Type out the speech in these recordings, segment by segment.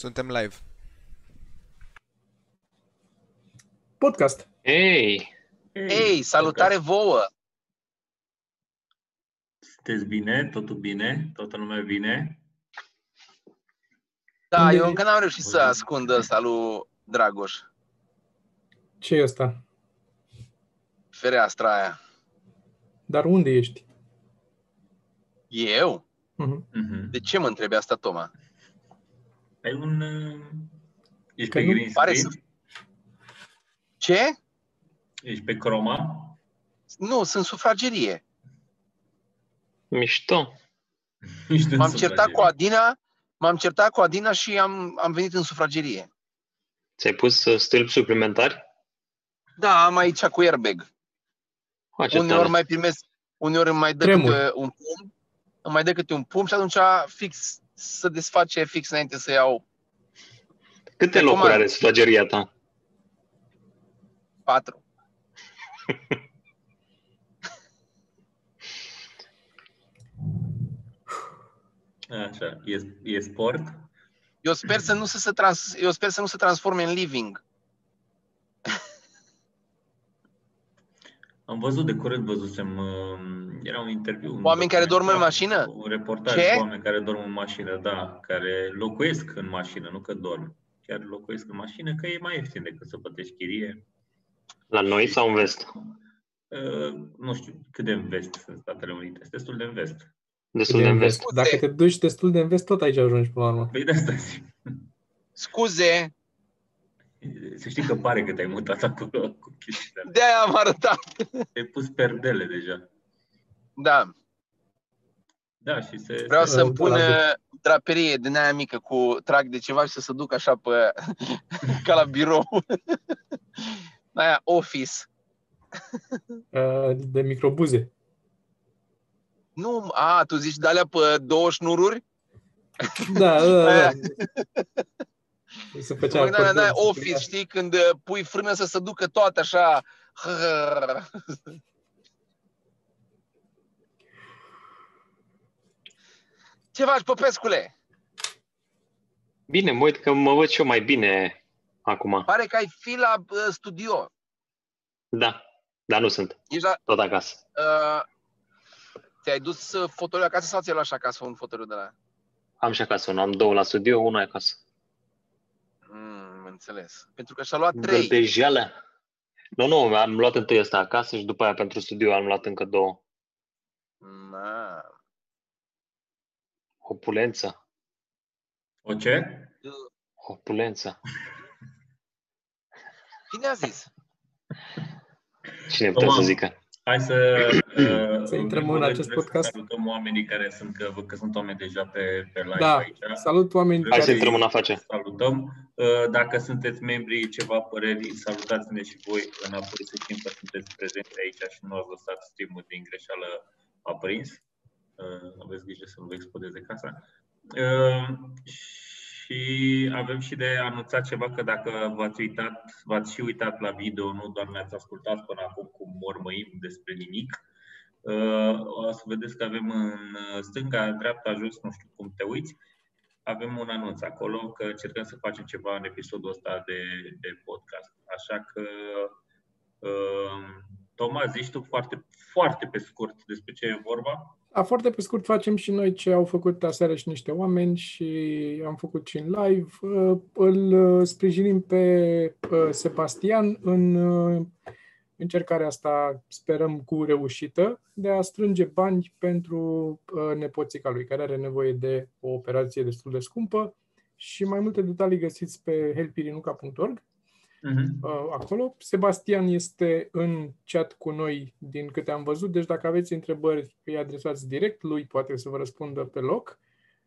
Suntem live. Podcast. Ei, Ei, salutare vouă! Sunteți bine? Totul bine? Toată lumea bine? Da, Unde eu e? încă n-am reușit să ascund ăsta lui Dragoș, ce e ăsta? fereastra aia. Dar unde ești? Eu? Mhm. Mhm. De ce mă întrebi asta, Toma? Ai un... uh, Ești Că pe nu green pare screen? să- Ce? Ești pe chroma? Nu, sunt sufragerie. mișto. Ești în M-am certat sufragerie. cu Adina, m-am certat cu Adina și am, am venit în sufragerie. Ți-ai pus uh, stâlpi suplimentari? Da, am aici cu airbag. Ha, ce Uneori tare. mai primesc, uneori îmi mai dă Tremur. câte un pumn, îmi mai dă câte un pumn și atunci fix să desface fix înainte să iau Câte recomand. locuri are sufrageria ta? patru. Așa, e, e sport? Eu sper să nu se, se trans, eu sper să nu se transforme în living. Am văzut de curând, văzusem, uh, era un interviu. un Oameni care dorm în documentar, mașină? Un reportaj Ce? cu oameni care dorm în mașină, da, care locuiesc în mașină, nu că dorm. Chiar locuiesc în mașină, că e mai ieftin decât să plătești chirie. La noi sau în vest? Uh, nu știu cât de în vest sunt Statele Unite. Sunt destul de în vest. Destul de în vest. Scuze. Dacă te duci destul de în vest, tot aici ajungi până la urmă. Păi de asta zic. Scuze, Să știi că pare că te-ai mutat acolo cu chestiile alea. de-aia am arătat. Ai pus perdele deja. Da, Da, și se... vreau se... să-mi da, pun da. uh, draperie din aia mică cu trag de ceva și să se ducă așa pe, ca la birou. Aia, office. Uh, De microbuze. Nu, a, tu zici de alea pe două șnururi? Da, da, da. Aia. Se făcea Păi, da, da, cordon, da, se office, făcea- știi, când uh, pui frână să se ducă toate așa. Ce faci, Popescule? Bine, mă uit că mă văd și eu mai bine acum. Pare că ai fi la uh, studio. Da, dar nu sunt. Ești la, Tot acasă. uh, ți-ai dus uh, fotoliul acasă sau ți-ai luat și acasă un fotoliu de la... Am și acasă unul. Am două la studio, unul e acasă. Mm, înțeles. Pentru că și-a luat trei. Gărdejeală. Nu, nu, am luat întâi ăsta acasă și după aia pentru studio am luat încă două. Ma. Opulență. O ce? Opulență. Cine a zis? Cine putea să Toma. zică? Hai să... uh, Să intrăm primul în rând acest trebuie podcast. Să salutăm oamenii care sunt, că, văd că sunt oameni deja pe, pe live Da, aici. salut oameni Hai să care... intrăm în afacere. Salutăm. Uh, Dacă sunteți membri, ceva păreri, salutați-ne și voi înapoi să știm că sunteți prezenți aici și nu ați lăsat streamul din greșeală aprins. Uh, Aveți grijă să nu vă explodeze casa. Uh, Și avem și de anunțat ceva că dacă v-ați uitat, v-ați și uitat la video, nu doar ne-ați ascultat până acum cum mormăim despre nimic, uh, o să vedeți că avem în stânga, dreapta, jos, nu știu cum te uiți, avem un anunț acolo că încercăm să facem ceva în episodul ăsta de, de podcast. Așa că, uh, Toma, zici tu foarte, foarte pe scurt despre ce e vorba? A, foarte pe scurt facem și noi ce au făcut aseară și niște oameni și am făcut și în live. Uh, Îl uh, sprijinim pe uh, Sebastian în uh, încercarea asta, sperăm cu reușită, de a strânge bani pentru uh, nepoțica lui, care are nevoie de o operație destul de scumpă și mai multe detalii găsiți pe helpirinuca.org. Uh-huh. uh, acolo. Sebastian este în chat cu noi din câte am văzut, deci dacă aveți întrebări, îi adresați direct, lui poate să vă răspundă pe loc,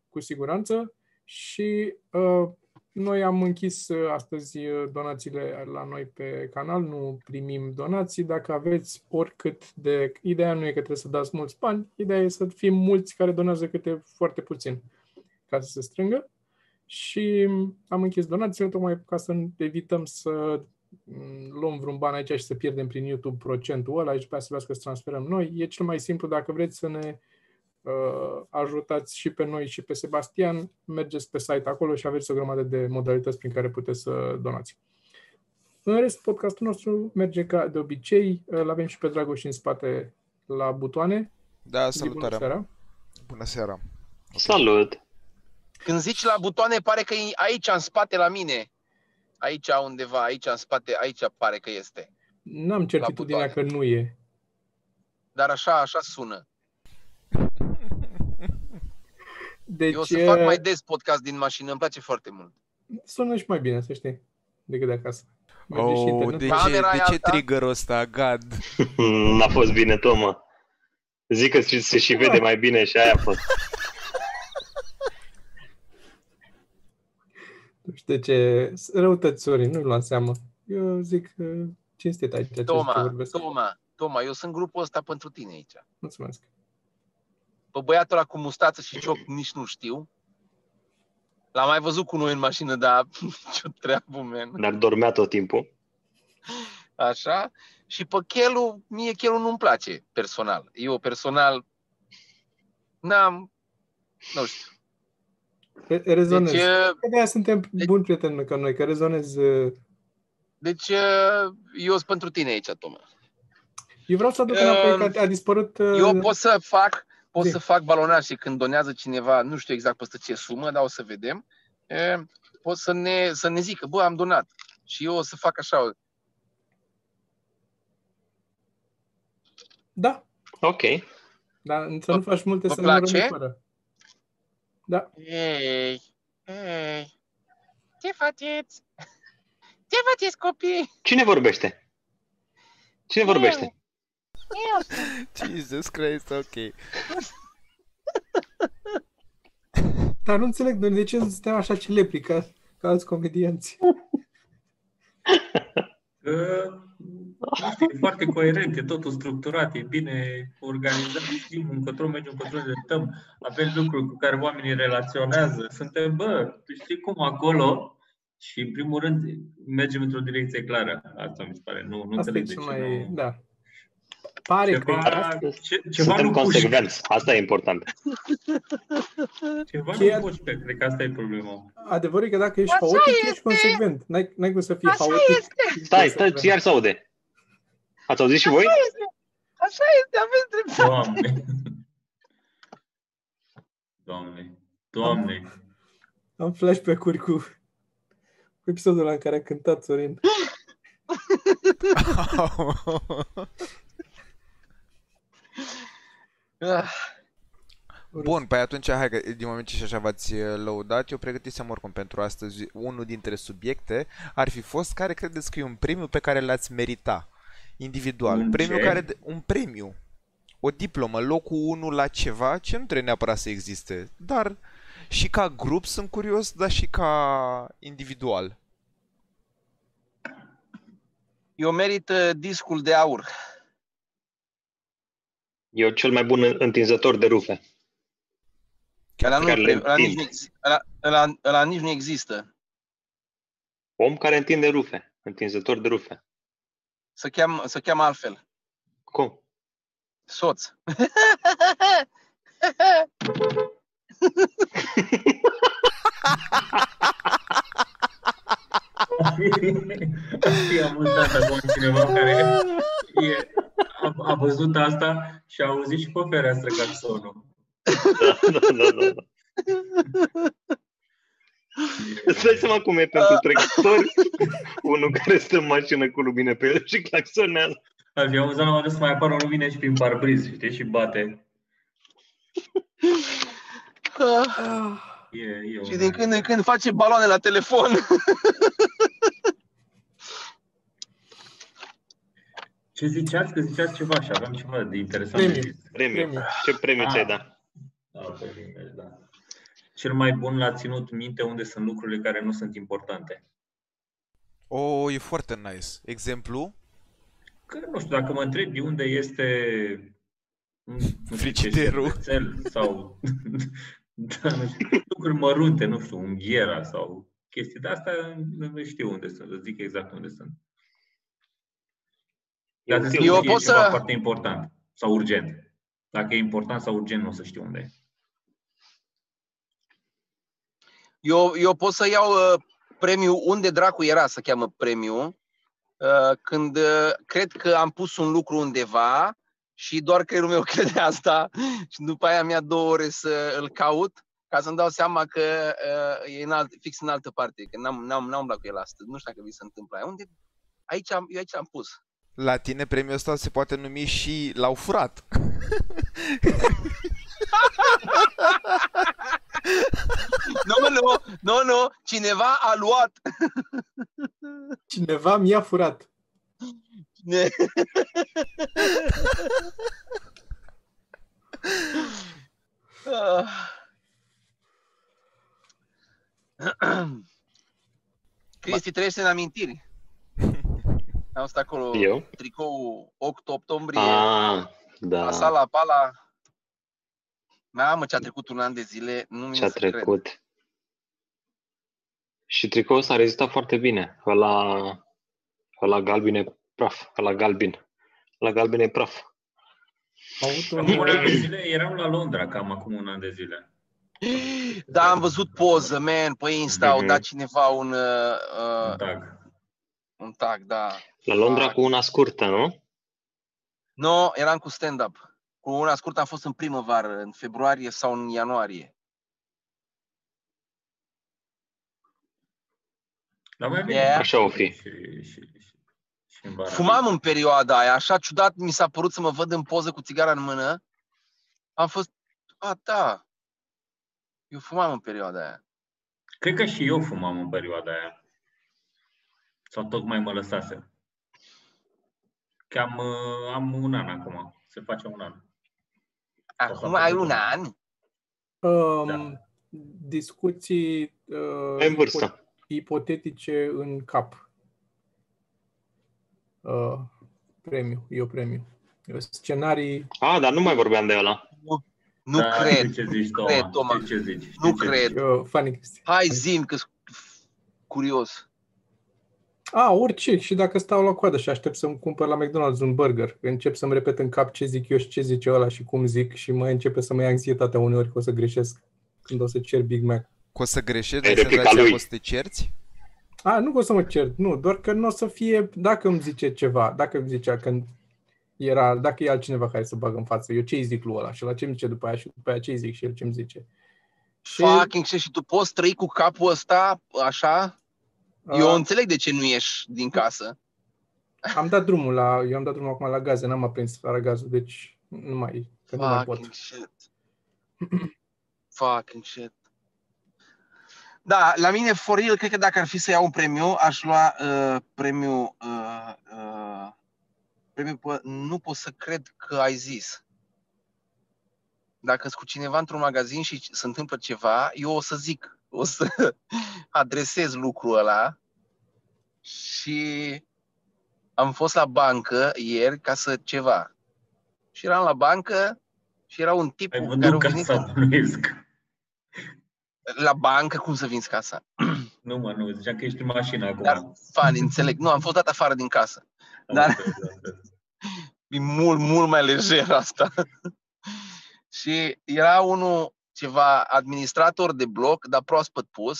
cu siguranță. Și uh, noi am închis uh, astăzi uh, donațiile la noi pe canal, nu primim donații. Dacă aveți oricât de... Ideea nu e că trebuie să dați mulți bani, ideea e să fim mulți care donează câte foarte puțin ca să se strângă și am închis donațiile tocmai ca să evităm să mm, luăm vreun ban aici și să pierdem prin YouTube procentul ăla și după aceea să trebuiască să transferăm noi. E cel mai simplu dacă vreți să ne uh, ajutați și pe noi și pe Sebastian, mergeți pe site acolo și aveți o grămadă de modalități prin care puteți să donați. În rest, podcastul nostru merge ca de obicei. Îl avem și pe Dragoș în spate la butoane. Da, Zi, Bună salutare. seara. Bună seara. Salut! Când zici la butoane, pare că e aici, în spate, la mine. Aici undeva, aici în spate, aici pare că este. N-am certitudinea că butoane. nu e. Dar așa, așa sună. Deci Eu o să e- fac mai des podcast din mașină, îmi place foarte mult. sună și mai bine, să știi, decât de acasă. Merge și Oh, internet. de ce, Camera e de ce alta? triggerul ăsta, gad? N-a fost bine, Toma. Zic că se se și vede mai bine și aia a fost. Nu știu de ce, răutăți, Sorin, nu-i lua în seamă. Eu zic că cinstit aici ce Toma, vorbesc. Toma, Toma, eu sunt grupul ăsta pentru tine aici. Mulțumesc. Pe băiatul ăla cu mustață și cioc nici nu știu. L-am mai văzut cu noi în mașină, dar nicio treabă, man. Dar dormea tot timpul. Așa. Și pe Chelu, mie Chelu nu-mi place personal. Eu personal n-am, nu știu. Re- rezonez. Deci, Deci, uh, că de-aia suntem deci- buni prieteni ca noi, că rezonez. uh, deci uh, eu sunt pentru tine aici, Toma. Eu vreau să aduc înapoi Um, că a dispărut... uh, Eu pot să fac, pot Zi. să fac balonaj și când donează cineva, nu știu exact peste ce sumă, dar o să vedem, e, pot să ne, să ne zică, bă, am donat. Și eu o să fac așa, Da, Ok. dar să nu faci multe vă să nu rămâi place? fără. Da, Ei, ei, ce faceți? Ce faceți, copii? Cine vorbește? Cine vorbește? Jesus Christ, ok. dar nu înțeleg noi de ce suntem așa celebri ca, ca alți comedianți. Că, nu știu, e foarte coerent, e totul structurat, e bine organizat, știm încotro mergem, încotro ne dăm, avem lucruri cu care oamenii relaționează, suntem, bă, tu știi cum acolo și în primul rând mergem într-o direcție clară. Asta mi se pare, nu, nu Asta e înțeleg de cel ce mai... nu... Da. Pare că... Ceva, ce, ceva Suntem nu pușcă. consecvenți. Asta e important. Ceva Cheia- nu pușcă, cred că asta e problema. Adevărul e că dacă ești Așa haotic, este. ești consecvent. N-ai, n-ai cum să fii Așa haotic. este. Stai, stai, iar se aude. Ați auzit și voi? Așa este, aveți dreptate. Doamne! Doamne! Doamne! Am flashback-uri cu, cu episodul ăla în care a cântat Sorin. Ah, Bun, păi atunci hai că din moment ce și așa v-ați uh, lăudat, eu pregătisem oricum pentru astăzi unul dintre subiecte ar fi fost care credeți că e un premiu pe care l-ați merita individual. Un premiu ce? care de, un premiu. O diplomă, locul 1 la ceva ce nu trebuie neapărat să existe, dar și ca grup sunt curios, dar și ca individual. Eu merit uh, discul de aur. Eu cel mai bun întinzător de rufe. Ăla, nu, care le ăla, nici întind. nu, ex- ăla, ăla, ăla nici nu există. Om care întinde rufe. Întinzător de rufe. Să cheamă, să cheamă altfel. Cum? Soț. Știi, am uitat acum cineva care e, a, a văzut asta și a auzit și pe fereastră claxonul. Da, da, da, da. da. Îți dai seama cum e pentru trecători? Unul care stă în mașină cu lumine pe el și claxonează. Ar fi auzit la un moment dat să mai apară o lumină și prin parbriz, știi, și bate. Ah, E, e și un- din când în când face baloane la telefon. Ce ziceați? Că ziceați ceva și aveam ceva de interesant. Premiu. de zis. Premiu. Premiu. Ce premiu Ah. ți-ai da? Da, premiu, da. Cel mai bun l-a ținut minte unde sunt lucrurile care nu sunt importante. Oh, e foarte nice. Exemplu? Că nu știu, dacă mă întreb de unde este nu știu, Frigiderul. șervețel sau da, nu știu, lucruri mărunte, nu știu, unghiera sau chestii de astea, nu știu unde sunt, îți zic exact unde sunt. Dar Eu trebuie Eu să fie pot ceva să- foarte important sau urgent. Dacă e important sau urgent, nu o să știu unde e. Eu, eu pot să iau uh, premiul unde dracu era să cheamă premiul, uh, când uh, cred că am pus un lucru undeva și doar creierul meu crede asta și după aia mi-a două ore să îl caut ca să-mi dau seama că uh, e în alt, fix în altă parte, că n-am, n-am, n-am umblat cu el astăzi. Nu știu dacă vi se întâmplă aia. Unde? Aici am, eu aici am pus. La tine premiul ăsta se poate numi și l-au furat. Nu, nu, nu, nu, cineva a luat. Cineva mi-a furat. Ne- Ah. Cristi, trăiește în amintiri. Am stat acolo Eu? tricou 8 octombrie, Ah, la da. sala Pala. Mamă, ce a trecut un an de zile, nu mi Ce a se crede. trecut. Și tricoul ăsta a rezistat foarte bine. Ăla, ăla galbin e praf. Ăla galbin. Ăla galbin e praf. Am avut un... Acum un an de zile eram la Londra, cam acum un an de zile. Da, am văzut poză, man, pe Insta, au Mhm. dat cineva un, uh, Un uh, tag. Un tag, da. La Londra Fuck. cu una scurtă, nu? No, eram cu stand-up. Cu una scurtă am fost în primăvară, în februarie sau în ianuarie. Dar mai bine. Yeah. Așa o fi. Și, și, și, și în vara. Fumam în perioada aia, așa ciudat mi s-a părut să mă văd în poză cu țigara în mână. Am fost, a, da, eu fumam în perioada aia. Cred că și eu fumam în perioada aia. Sau tocmai mă lăsase. Cam uh, am un an acum. Se face un an. Acum ai un an? Um, Da. Discuții uh, Ai în vârstă. ipo- ipotetice în cap. Uh, premiu, eu premiu. Eu Scenarii, Ah, dar nu mai vorbeam de ăla. Nu Da, cred. știu ce zici, nu Toma. cred, Toma. Știu ce zici. Nu știu ce cred. zici. uh, funny chestii. Hai zim că curios. A, orice. Și dacă stau la coadă și aștept să-mi cumpăr la McDonald's un burger, încep să-mi repet în cap ce zic eu și ce zice ăla și cum zic și mă începe să mă ia anxietatea uneori că o să greșesc când o să cer Big Mac. Că o să greșești, Ai ai replica senzația lui. că o să te cerți? A, nu că o să mă cert, nu, doar că nu o să fie, dacă îmi zice ceva, dacă îmi zicea când era, dacă e altcineva care să bagă în față, eu ce-i zic lui ăla și la ce îmi zice după aia și după aia ce-i zic și el ce-mi zice. Și, Fucking shit, și tu poți trăi cu capul ăsta așa? Eu uh, înțeleg de ce nu ieși din casă. am dat drumul la, eu am dat drumul acum la gaze, n-am aprins la gazul, deci nu mai, că nu mai pot. Fucking shit. Fucking shit. Da, la mine, for real, cred că dacă ar fi să iau un premiu, aș lua uh, premiul uh, uh, premiul pe, nu pot să cred că ai zis. Dacă sunt cu cineva într-un magazin și se întâmplă ceva, eu o să zic, o să adresez lucrul ăla și am fost la bancă ieri ca să ceva. Și eram la bancă și era un tip Ai care vândut a venit casa, bănuiesc. la bancă, cum să vinzi casa? Nu, mă, nu, ziceam că ești în mașină acum. Dar, fan, înțeleg. Nu, am fost dat afară din casă. Am dar- înțeles, am înțeles. E mult, mult mai lejer asta. și era unul, ceva administrator de bloc, dar proaspăt pus,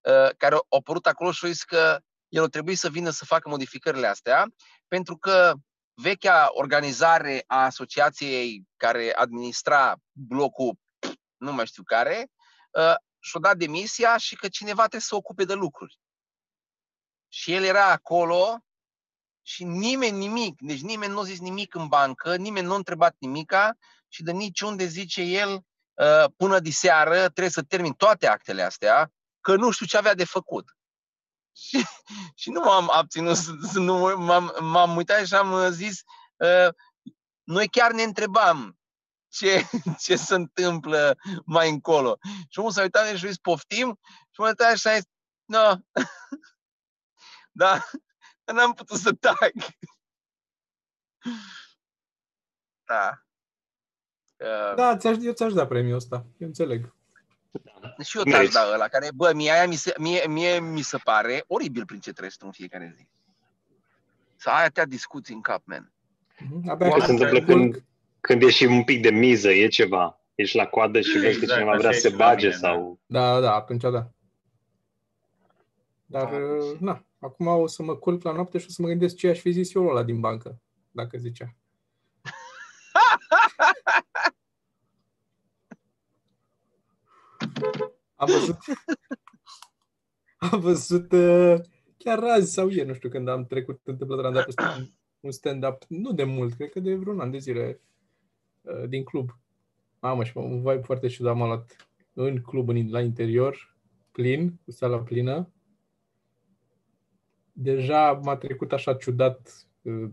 uh, care a apărut acolo și a zis că el o trebuie să vină să facă modificările astea, pentru că vechea organizare a asociației care administra blocul, nu mai știu care, uh, și-a dat demisia și că cineva trebuie să se ocupe de lucruri. Și el era acolo și nimeni nimic, deci nimeni nu a zis nimic în bancă, nimeni nu a întrebat nimica și de niciunde zice el uh, până diseară trebuie să termin toate actele astea, că nu știu ce avea de făcut. Și, și nu m-am abținut, să- să nu, m-am, m-am uitat și am uh, zis, uh, noi chiar ne întrebam ce, ce se întâmplă mai încolo. Și omul s-a uitat și a zis, poftim? Și m-a uitat și a zis, no. da, n-am putut să tag. Da. Uh, Da, ți-aș, eu ți-aș da premiul ăsta, eu înțeleg. Și eu ți-aș Meriți. da ăla, care, bă, mie, aia mi se, mie, mie mi se pare oribil prin ce treci tu în fiecare zi. Să ai atâtea discuții în cap, man. Mhm. Abia Ce aștept se întâmplă să urc- când- Când ești un pic de miză, e ceva. Ești la coadă și vezi că Exact, cineva așa vrea e să se și la bage mine, da. sau... Da, da, atunci da. Dar, Da. uh, na, acum o să mă culc la noapte și o să mă gândesc ce aș fi zis eu ăla din bancă, dacă zicea. Am văzut, am văzut uh, chiar azi sau ieri, nu știu când am trecut întâmplător, am dat peste un, un stand-up, nu de mult, cred că de vreun an de zile, uh, din club. Mamă, și un vibe foarte ciudat m-a luat în club, în, la interior, plin, cu sala plină. Deja m-a trecut așa ciudat uh,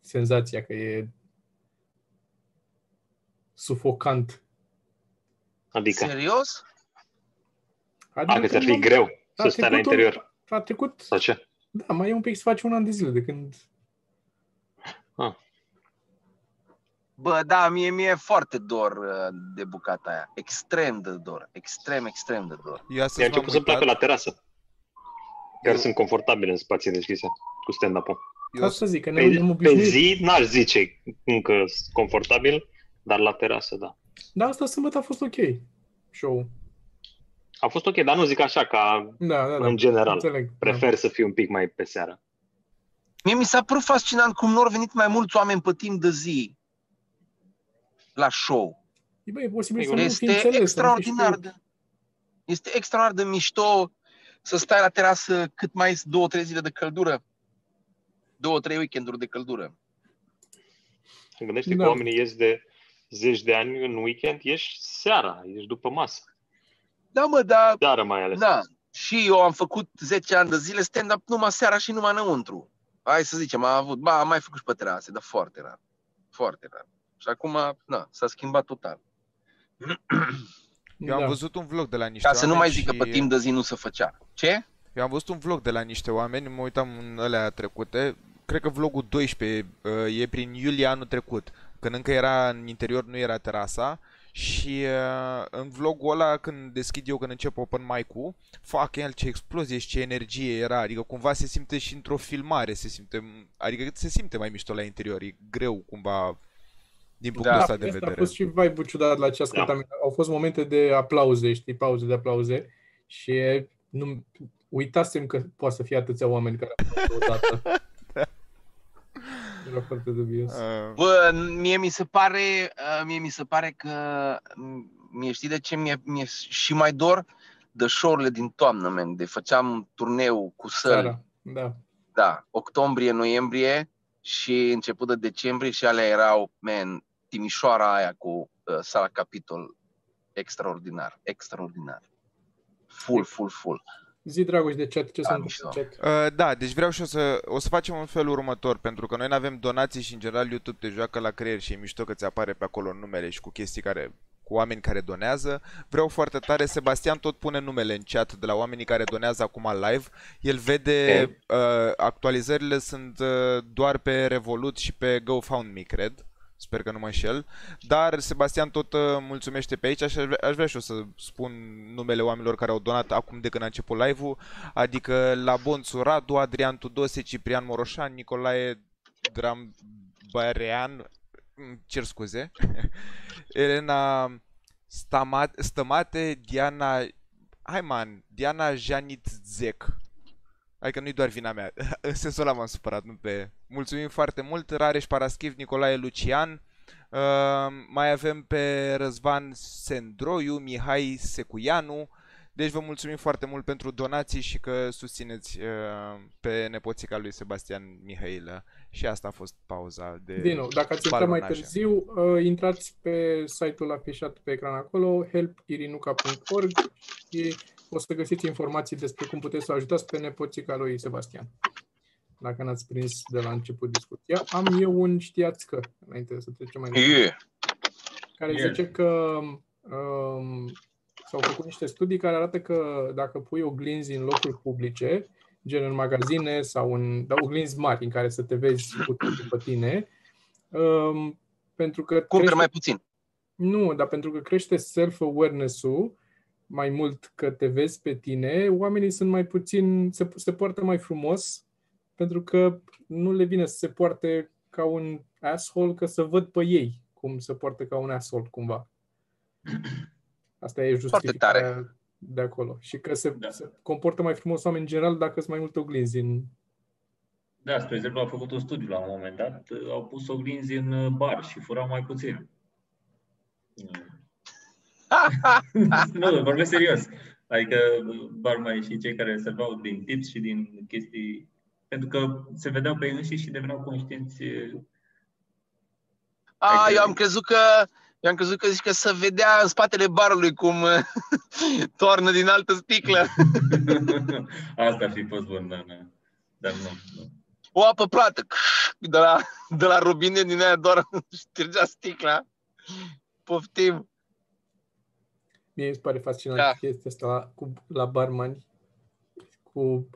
senzația că e sufocant. Adică, Serios? A, că ți-ar fi m-am- greu a să stai la trecut un- interior. A trecut, Sau ce? da, mai e un pic să faci un an de zile de când... Bă, da, mie mi-e foarte dor uh, de bucata aia. Extrem de dor. Extrem, extrem de dor. Eu astăzi Mi-a m-am început să-mi placă uitat, la terasă. Chiar Eu- sunt confortabil în spații deschise cu stand-up-ul. eu, Asta zic, că ne Pe, am pe obișnuit. zi n-aș zice încă sunt confortabil, dar la terasă, da. Dar asta sâmbătă a fost ok. Show. A fost ok, dar nu zic așa ca Da, da, da. în general. Înțeleg. Prefer să fiu un pic mai pe seară. Mie mi s-a părut fascinant cum nu au venit mai mulți oameni pe timp de zi la show. Da. Bă, e posibil să Este nu fi Este înțeles. să nu fi extraordinar știut. de, este extraordinar de mișto să stai la terasă cât mai sunt două, trei zile de căldură. Două, trei weekenduri de căldură. Gândește Da. că oamenii ies de zeci de ani în weekend, ești seara, ești după masă. Da, mă, dar Seara mai ales. Da. Și eu am făcut 10 ani de zile stand-up numai seara și numai înăuntru. Hai să zicem, am avut, ba, am mai făcut și pe terase, dar foarte rar. Foarte rar. Și acum, na, s-a schimbat total. eu am Da. văzut un vlog de la niște Ca să nu mai oameni zic că și- pe timp de zi nu se făcea. Ce? Eu am văzut un vlog de la niște oameni, mă uitam în alea trecute, cred că vlogul 12 uh, e prin iulie anul trecut, când încă era în interior, nu era terasa și uh, în vlogul ăla când deschid eu, când încep open mic-ul, fac el ce explozie și ce energie era, adică cumva se simte și într-o filmare, se simte, adică se simte mai mișto la interior, e greu cumva din punctul Da, ăsta de Asta a vedere. fost și vibe ciudat la ce ascultam. Au fost momente de aplauze, știi, pauze de aplauze și nu, uitasem că poate să fie atâția oameni care au odată. Era foarte dubios. Uh, Bă, mie mi se pare, uh, mie mi se pare că, m- mie știi de ce mi-e, mi-e și mai dor? De show-urile din toamnă, man. De făceam turneu cu săli. Seara. Da. Da, octombrie, noiembrie și început de decembrie și alea erau, man, Timișoara aia cu uh, sala Capitol, extraordinar, extraordinar. Full, full, full. Zi, Dragoș, de chat, ce Da, s-a mișto. întâmplat în chat? Uh, da, deci vreau și eu să... O să facem un felul următor, pentru că noi nu avem donații și în general YouTube te joacă la creier și e mișto că ți apare pe acolo numele și cu chestii care cu oameni care donează. Vreau foarte tare, Sebastian tot pune numele în chat de la oamenii care donează acum live. El vede, uh, actualizările sunt uh, doar pe Revolut și pe GoFundMe, cred. Sper că nu mă înșel. Dar Sebastian tot uh, mulțumește pe aici și aș vrea, aș vrea și eu să spun numele oamenilor care au donat acum de când a început live-ul. Adică la Bonțu Radu, Adrian Tudose, Ciprian Moroșan, Nicolae Drambărean, îmi cer scuze, Elena Stamat, Stămate, Diana, hai man, Diana Janitzek. Adică nu-i doar vina mea, în sensul ăla m-am supărat, nu pe... Mulțumim foarte mult, Rareș Paraschiv, Nicolae Lucian, uh, mai avem pe Răzvan Sendroiu, Mihai Secuianu, deci vă mulțumim foarte mult pentru donații și că susțineți uh, pe nepoțica lui Sebastian Mihailă. Și asta a fost pauza de Din nou, dacă ați intrat mai balonaj. târziu, uh, intrați pe site-ul afișat pe ecran acolo, helpirinuca.org și o să găsiți informații despre cum puteți să ajutați pe nepoțica lui Sebastian. Dacă n-ați prins de la început discuția. Am eu un știați că, înainte să trecem mai departe. Yeah. care Yeah. zice că um, s-au făcut niște studii care arată că dacă pui oglinzi în locuri publice, gen în magazine sau în da, oglinzi mari în care să te vezi cu totul pe tine, um, pentru că Cumperi crește, mai puțin. nu, dar pentru că crește self-awareness-ul mai mult că te vezi pe tine, oamenii sunt mai puțin, se, se poartă mai frumos pentru că nu le vine să se poarte ca un asshole că să văd pe ei cum se poartă ca un asshole cumva. Asta e justificarea tare. de acolo. Și că se, Da. se comportă mai frumos oameni în general dacă sunt mai multe oglinzi în... Da, spre exemplu, au făcut un studiu la un moment dat, au pus oglinzi în uh, bar și furau mai puțin. nu, vorbesc serios. Adică barmanii și cei care serveau din tips și din chestii, pentru că se vedeau pe ei înșiși și deveneau conștienți. A, Adică- eu am crezut că eu am crezut că zici că se vedea în spatele barului cum toarnă din altă sticlă. Asta ar fi fost bun, da, da. Dar nu, nu. O apă plată. De la, de la robinet din aia doar ștergea sticla. Poftim. Mie mi se pare fascinant Da. chestia asta la, cu, la barmani cu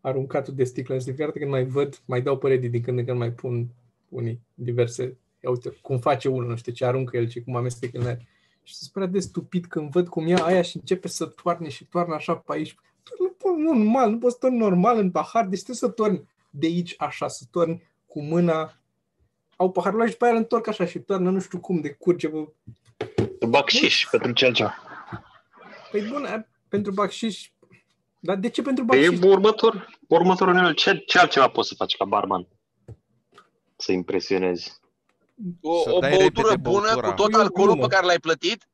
aruncatul de sticlă. Și de fiecare dată când mai văd, mai dau păreri din când în când mai pun unii diverse. Ia uite, cum face unul, nu știu ce aruncă el și cum amestecă el în aer. Și se pare de stupid când văd cum ia aia și începe să toarne și toarnă așa pe aici. Nu poți normal, nu poți să torni normal în pahar, deci trebuie să torni de aici așa, să torni cu mâna. Au paharul ăla și după aia îl întorc așa și toarnă nu știu cum de curge. Bă. Bacșiș pentru ce altceva. Păi bun, a- pentru bacșiș. Dar de ce pentru Păi bacșiș? e următor, următorul nivel. Ce, ce altceva poți să faci ca barman? Să impresionezi. O, Să o dai băutură repede bună băutura. cu tot E o alcoolul glumă. pe care l-ai plătit?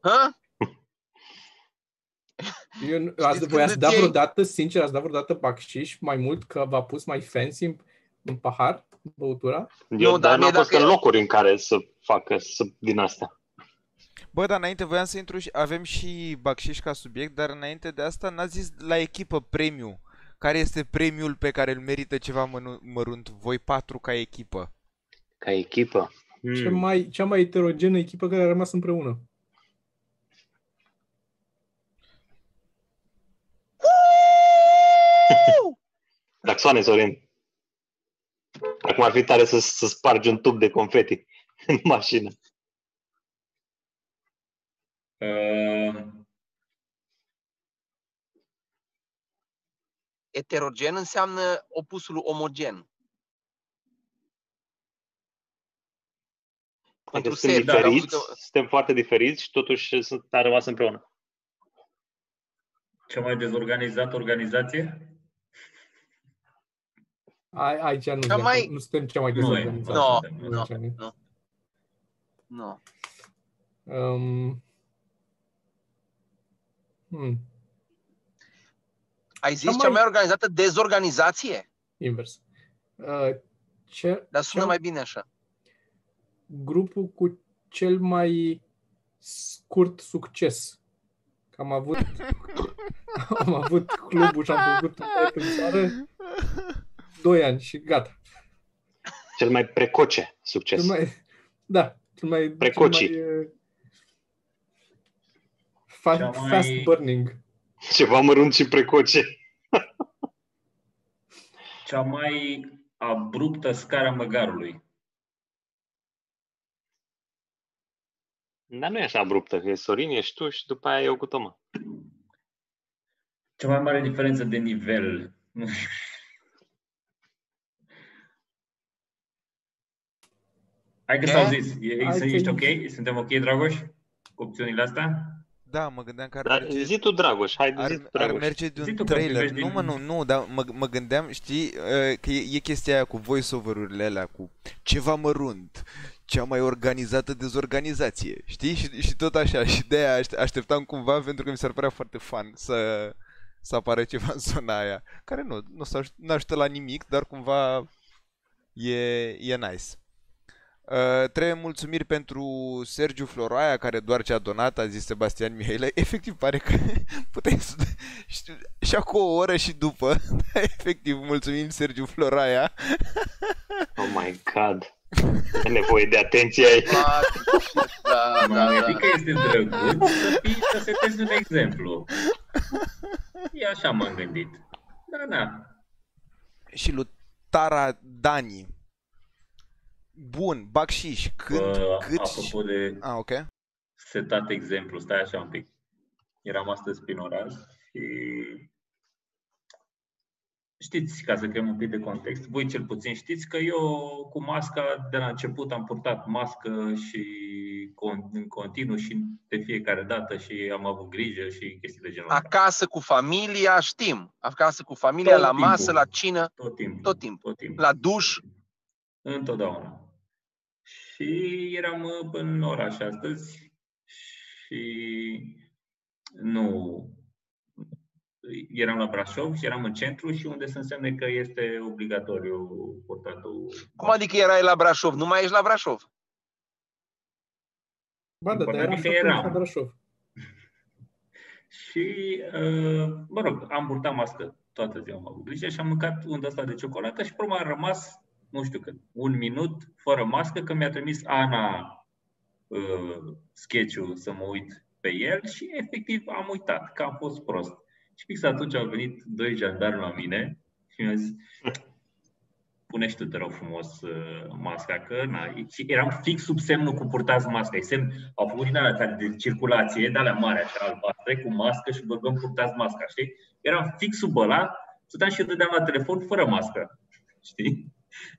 Ha? Eu, nu- Știți ați, când voi ați îți dat iei- vreodată, sincer, ați dat vreodată bacșiș mai mult că v-a pus mai fancy în, în pahar, băutura? Eu, Nu, dar dar n-am mie fost dacă- în locuri în care să facă să, din astea. Bă, dar înainte voiam să intru și avem și Bacșiș ca subiect, dar înainte de asta n-a zis la echipă premiu. Care este premiul pe care îl merită ceva mănu- mărunt voi patru ca echipă? Ca echipă. Cea, Hmm. mai, cea mai heterogenă echipă care a rămas împreună. Daxoane, Sorin. Acum ar fi tare să, să spargi un tub de confeti în mașină. Uh, Eterogen înseamnă opusul omogen. Pentru Deci suntem Sergiu, am diferiți, văzut că- suntem foarte diferiți și totuși sunt, a rămas împreună. cea mai dezorganizată organizație? A, aici nu, Cea mai... mai- nu suntem cea mai Nu, dezorganizată. Nu, Nu, nu, aici nu. nu. Nu. Um, hmm, Ai zis Cea cea mai- mai organizată dezorganizație? invers. Uh, ce, Dar sună cea- mai bine așa. grupul cu cel mai scurt succes. Că am avut, am avut clubul și am făcut un proiect în țară doi ani și gata. Cel mai precoce succes. Cel mai, da, cel mai, Precoci. cel mai uh, fa- Cea mai- fast burning. Ceva mărunt și precoce. Cea mai abruptă scara măgarului. Dar nu e așa abruptă, că e Sorin, ești tu și după aia eu cu Toma. Cea mai mare diferență de nivel. Nu știu. Hai că Ce? s-au zis. E, Hai că- ești ok? Suntem ok, Dragoș? Cu opțiunile astea? Da, mă gândeam că ar Dar merge... zi tu, Dragoș, hai zi Ar, tu, ar Dragoș. merge de Zi un tu că trailer. privești Nu, din- mă, nu, nu, dar mă, mă gândeam, știi, uh, că e, e chestia aia cu voice-over-urile alea, cu ceva mărunt, cea mai organizată dezorganizație, știi? Și, și tot așa, și de aia aș- așteptam cumva, pentru că mi s-ar părea foarte fan să, să apară ceva în zona aia, care nu, nu s nu ajută la nimic, dar cumva e, e nice. Uh, trebuie mulțumiri pentru Sergiu Floroaia, care doar ce a donat, a zis Sebastian Mihailă. Efectiv, pare că puteai să... știu, și acum o oră și după. Dar efectiv, mulțumim Sergiu Floraia. Oh my god. E nevoie de atenție aici. Da, M-am da, gândit da. că este drăguț să fii, să setezi un exemplu. E așa m-am gândit. Da, da. Și lui Tara Dani. Bun, bacșiș. Când, Bă, cât și... apropo de Ah, ok. setat exemplu, stai așa un pic. Eram astăzi prin oraș și știți, ca să creăm un pic de context, voi cel puțin știți că eu cu masca de la început am purtat mască și în continuu și de fiecare dată și am avut grijă și chestii de genul ăsta. Acasă cu familia, știm. Acasă cu familia, Tot la timpul. masă, la cină, Tot timpul. Tot timpul. Tot timpul. la duș. Întotdeauna. Și eram uh, în oraș astăzi și nu eram la Brașov și eram în centru și unde se însemne că este obligatoriu purtatul. Cum adică erai la Brașov? Nu mai ești la Brașov? Ba da, dar Important era e și că atunci eram. la Brașov. Și, uh, mă rog, am purtat mască toată ziua, am avut grijă și am mâncat unda asta de ciocolată și pe urmă am rămas, nu știu cât, un minut fără mască, că mi-a trimis Ana uh, sketch-ul să mă uit pe el și efectiv am uitat că am fost prost. Și fix atunci au venit doi jandarmi la mine și mi-au zis pune și tu, te rog frumos, uh, masca, că na, și eram fix sub semnul cu purtați masca. E semn, au făcut din alea de circulație, de alea mari, așa, albastre, cu mască și băgăm purtați masca, știi? Eram fix sub ăla, stăteam și dădeam la telefon fără mască, știi?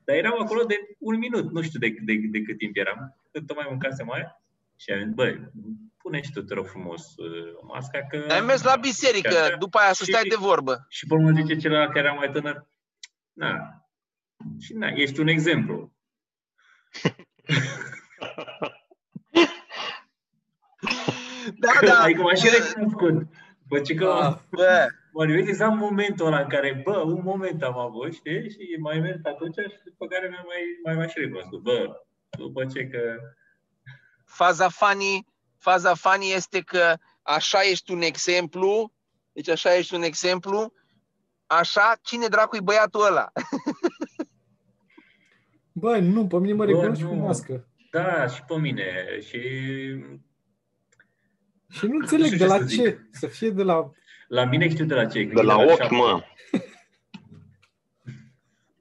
Dar eram acolo de un minut, nu știu de, de, de cât timp eram, cât tocmai mâncasem aia. Și am zis, băi, pune și tu, te rog frumos, uh, masca, că... Ai mers la biserică, Așa. după aia să Și- stai de vorbă. Și pe urmă zice celălalt care era mai tânăr, na, și na, ești un exemplu. Da, da. adică m-a și Eu- recunoscut. După ce că Ah. Bă, mă revezi exact momentul ăla în care, bă, un moment am avut, știi? Și mai mers atunci și după care mi-a mai, mai, mai și recunoscut. Bă, după ce că... faza funny, faza funny este că așa ești un exemplu, deci așa ești un exemplu, așa, cine dracu e băiatul ăla? Bă, nu, pe mine mă Bă, recunosc și cu nu. mască. Da, și pe mine. Și Și nu înțeleg știu de ce la să zic. ce. Să fie de la... la mine știu de la ce. De la ochi, șapte. mă.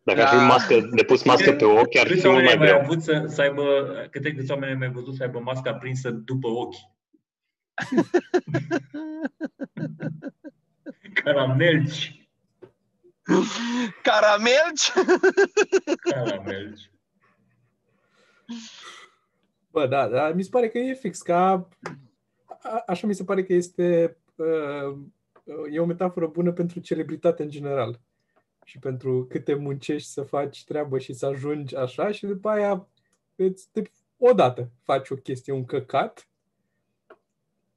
Dacă ar fi Da. mască, de pus mască pe ochi, ar Câți fi mult oameni mai ai mai greu. avut să, să aibă, câte câți oameni ai mai văzut să aibă masca prinsă după ochi? Caramelci. Caramelci? Caramelci. Bă, da, dar mi se pare că e fix, ca... A, așa mi se pare că este... Uh, e o metaforă bună pentru celebritate în general. Și pentru câte muncești să faci treabă și să ajungi așa și după aia îți, te, odată faci o chestie, un căcat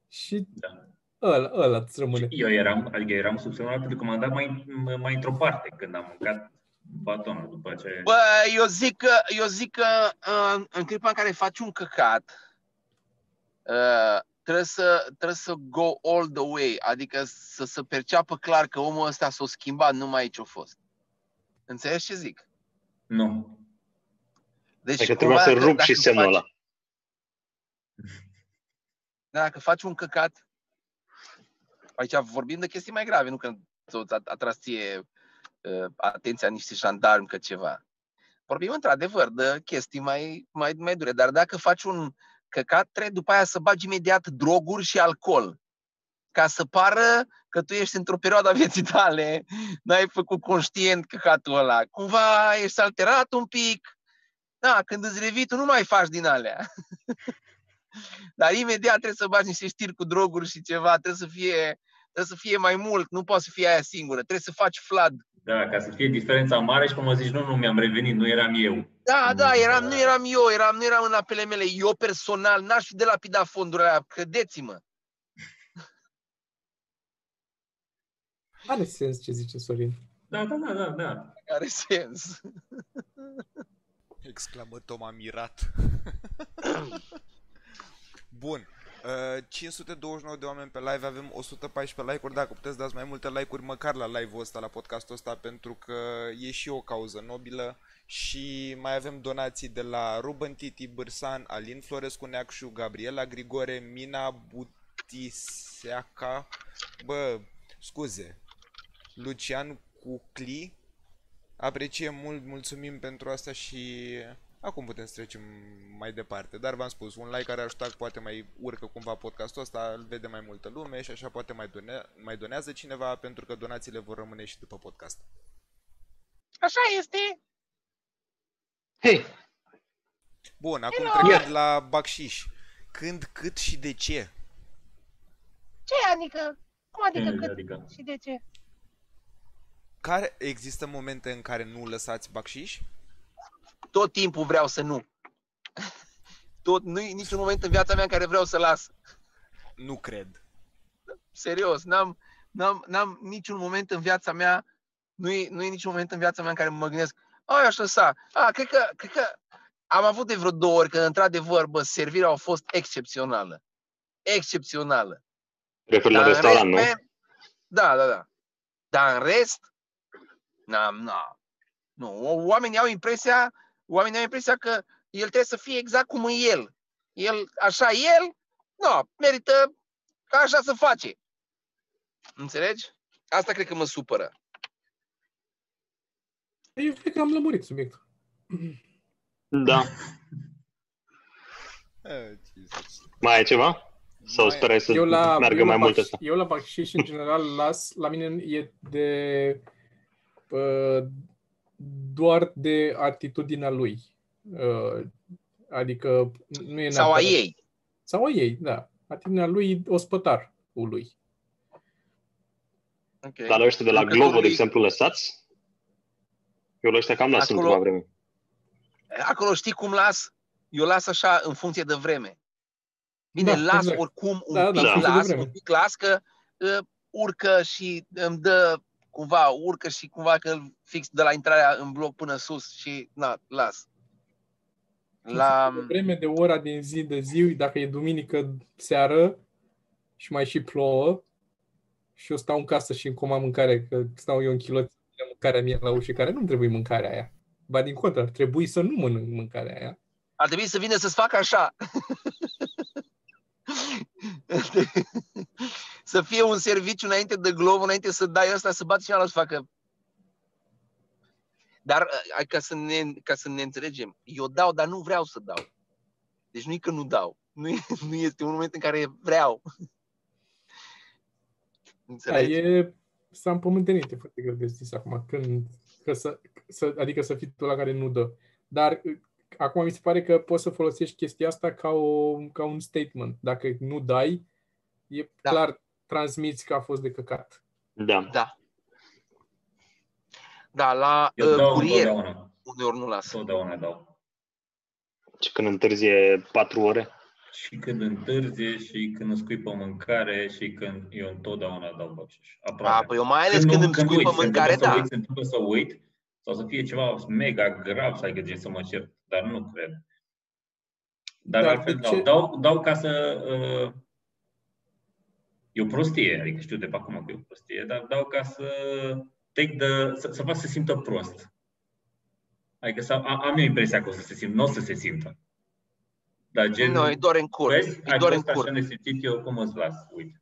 și Da. ăla, ăla îți rămâne. Eu eram, adică eram sub semnul pentru că m-am dat mai, mai într-o parte când am mâncat batonul după aceea. Bă, eu zic că, eu zic că uh, în clipa în care faci un căcat, uh, trebuie să, trebuie să go all the way, adică să se perceapă clar că omul ăsta s-a schimbat, nu mai aici a fost. Înțelegi ce zic? Nu. Deci, Adică cumva, trebuia să dacă- rup dacă și semnul faci- ăla. Dacă faci un căcat, aici vorbim de chestii mai grave, nu că ți-a atras ție uh, atenția niște jandarmi că ceva. Vorbim într-adevăr de chestii mai, mai, mai dure, dar dacă faci un căcat, trebuie după aia să bagi imediat droguri și alcool ca să pară că tu ești într-o perioadă a vieții tale, n-ai făcut conștient căcatul ăla. Cumva ești alterat un pic. Da, când îți revii, tu nu mai faci din alea. Dar imediat trebuie să bagi niște știri cu droguri și ceva, trebuie să fie, trebuie să fie mai mult, nu poate să fie aia singură, trebuie să faci flood. Da, ca să fie diferența mare și cum mă zici, nu, nu, mi-am revenit, nu eram eu. Da, Nu, da, eram, da. nu eram eu, eram, nu eram în apele mele. Eu personal n-aș fi de la pida fondurile alea, credeți-mă. Are sens ce zice Sorin. Da, da, da, da, da. Are sens. Exclamă Toma mirat. Bun. Uh, 529 de oameni pe live, avem 114 like-uri, dacă puteți dați mai multe like-uri măcar la live-ul ăsta, la podcastul ăsta, pentru că e și o cauză nobilă. Și mai avem donații de la Ruben Titi Bârsan, Alin Florescu Neacșu, Gabriela Grigore, Mina Butiseaca, bă, scuze, Lucian Cucli, Apreciem mult, mulțumim pentru asta și acum putem să trecem mai departe. Dar v-am spus, un like care ajutat poate mai urcă cumva podcastul ăsta, îl vede mai multă lume și așa poate mai, done- mai donează cineva pentru că donațiile vor rămâne și după podcast. Așa este. Hei, Bun, acum Hello. trecând la bacșiș. Când, cât și de ce? Ce adică? Cum adică Ce cât Adică, și de ce? Care există momente în care nu lăsați bacșiș? Tot timpul vreau să nu. Tot, nu e niciun moment în viața mea în care vreau să las. Nu cred. Serios, n-am, n-am, n-am niciun moment în viața mea, nu e, nu e niciun moment în viața mea în care mă gândesc, ai aș lăsa. A, cred că, cred că am avut de vreo două ori când, într-adevăr, bă, servirea a fost excepțională. Excepțională. referi la Dar în restaurant, nu? rest, man, Da, da, da. Dar în rest, n-am, n-am. Nu, oamenii au impresia, oamenii au impresia că el trebuie să fie exact cum e el. El, așa el, nu, merită ca așa să face. Înțelegi? Asta cred că mă supără. Eu cred că am lămurit subiectul. Da. Eh, Jesus. Mai ai ceva? Sau Mai- sperai să Eu la, meargă eu mai la mult bacș- asta? Eu la bacșiș, în general, las, la mine e de uh, doar de atitudinea lui. Uh, adică nu e Sau a neapărat- ei. Sau a ei, da. Atitudinea lui ospătarul lui. Okay. Dar la ăștia de la Glovo, de Lucrătorului- exemplu, lăsați? Eu la ăștia cam las în Acolo- ultima vreme. Acolo știi cum las? Eu las așa în funcție de vreme. Bine, Da, las exact. oricum un Da, da, pic, în funcție de las, vreme. un pic las că uh, urcă și îmi dă cumva, urcă și cumva că fix de la intrarea în bloc până sus și na, las. La, De vreme de ora din zi de zi, dacă e duminică seară și mai și plouă și eu stau în casă și îmi comand mâncare, că stau eu în chiloți de mâncarea mea la ușă, care nu-mi trebuie mâncarea aia. Ba din contră, ar trebui să nu mănânc mâncarea aia. ar trebui să vină să-ți facă așa. să fie un serviciu înainte de glov, înainte să dai ăsta, să bați cineva să facă. Dar uh, hai ca să, ne, ca să ne înțelegem, eu dau, dar nu vreau să dau. Deci nu e că nu dau. Nu, e, nu este un moment în care vreau. Da, Înțelegi? e, s-a împământenit, e foarte greu de zis acum, când, că să, să, adică să fii tu la care nu dă. Dar uh, acum mi se pare că poți să folosești chestia asta ca, o, ca un statement. Dacă nu dai, e Da. da. clar, transmiți că a fost de căcat. Da. Da. Da, la eu uh, dau curier, întotdeauna. uneori nu las. Întotdeauna dau. Și când întârzie patru ore, Și când întârzie, și când îmi scuipă mâncare, și când eu întotdeauna dau bacșiș. Aproape. A, păi eu mai ales când, îmi scuipă uit, se mâncare, întâmplă să da. uit, se întâmplă să uit, sau să fie ceva mega grav să ai găsit să mă cer, dar nu cred. Dar, Dar altfel de dau. ce- dau. Dau ca să... Uh, e o prostie, adică știu de pe acum că e o prostie, dar dau ca să take the, să, să fac să se simtă prost. Adică să, am, am eu impresia că o să se simtă, nu o să se simtă. Dar gen, Nu, îi dor în cur. Vezi? Îi Ai dor în fost așa cur. nesimțit, eu cum îți las? Uite.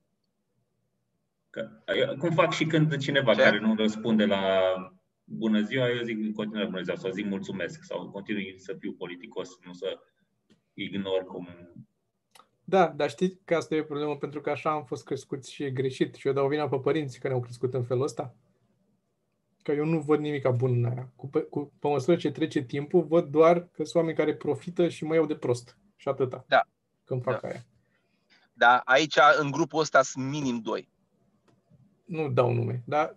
Că, eu- cum fac și când cineva Ce? care nu răspunde la bună ziua, eu zic în continuare bună ziua sau zic mulțumesc sau continui să fiu politicos, nu să ignor cum... Da, dar știi că asta e o problemă pentru că așa am fost crescuți și e greșit și eu dau vina pe părinții care au crescut în felul ăsta. Că eu nu văd nimic bun în aia. Cu, pe, cu, pe măsură ce trece timpul, văd doar că sunt oameni care profită și mă iau de prost. Și atâta. Da. Când fac Da. aia. Dar aici, în grupul ăsta, sunt minim doi. Nu dau nume, dar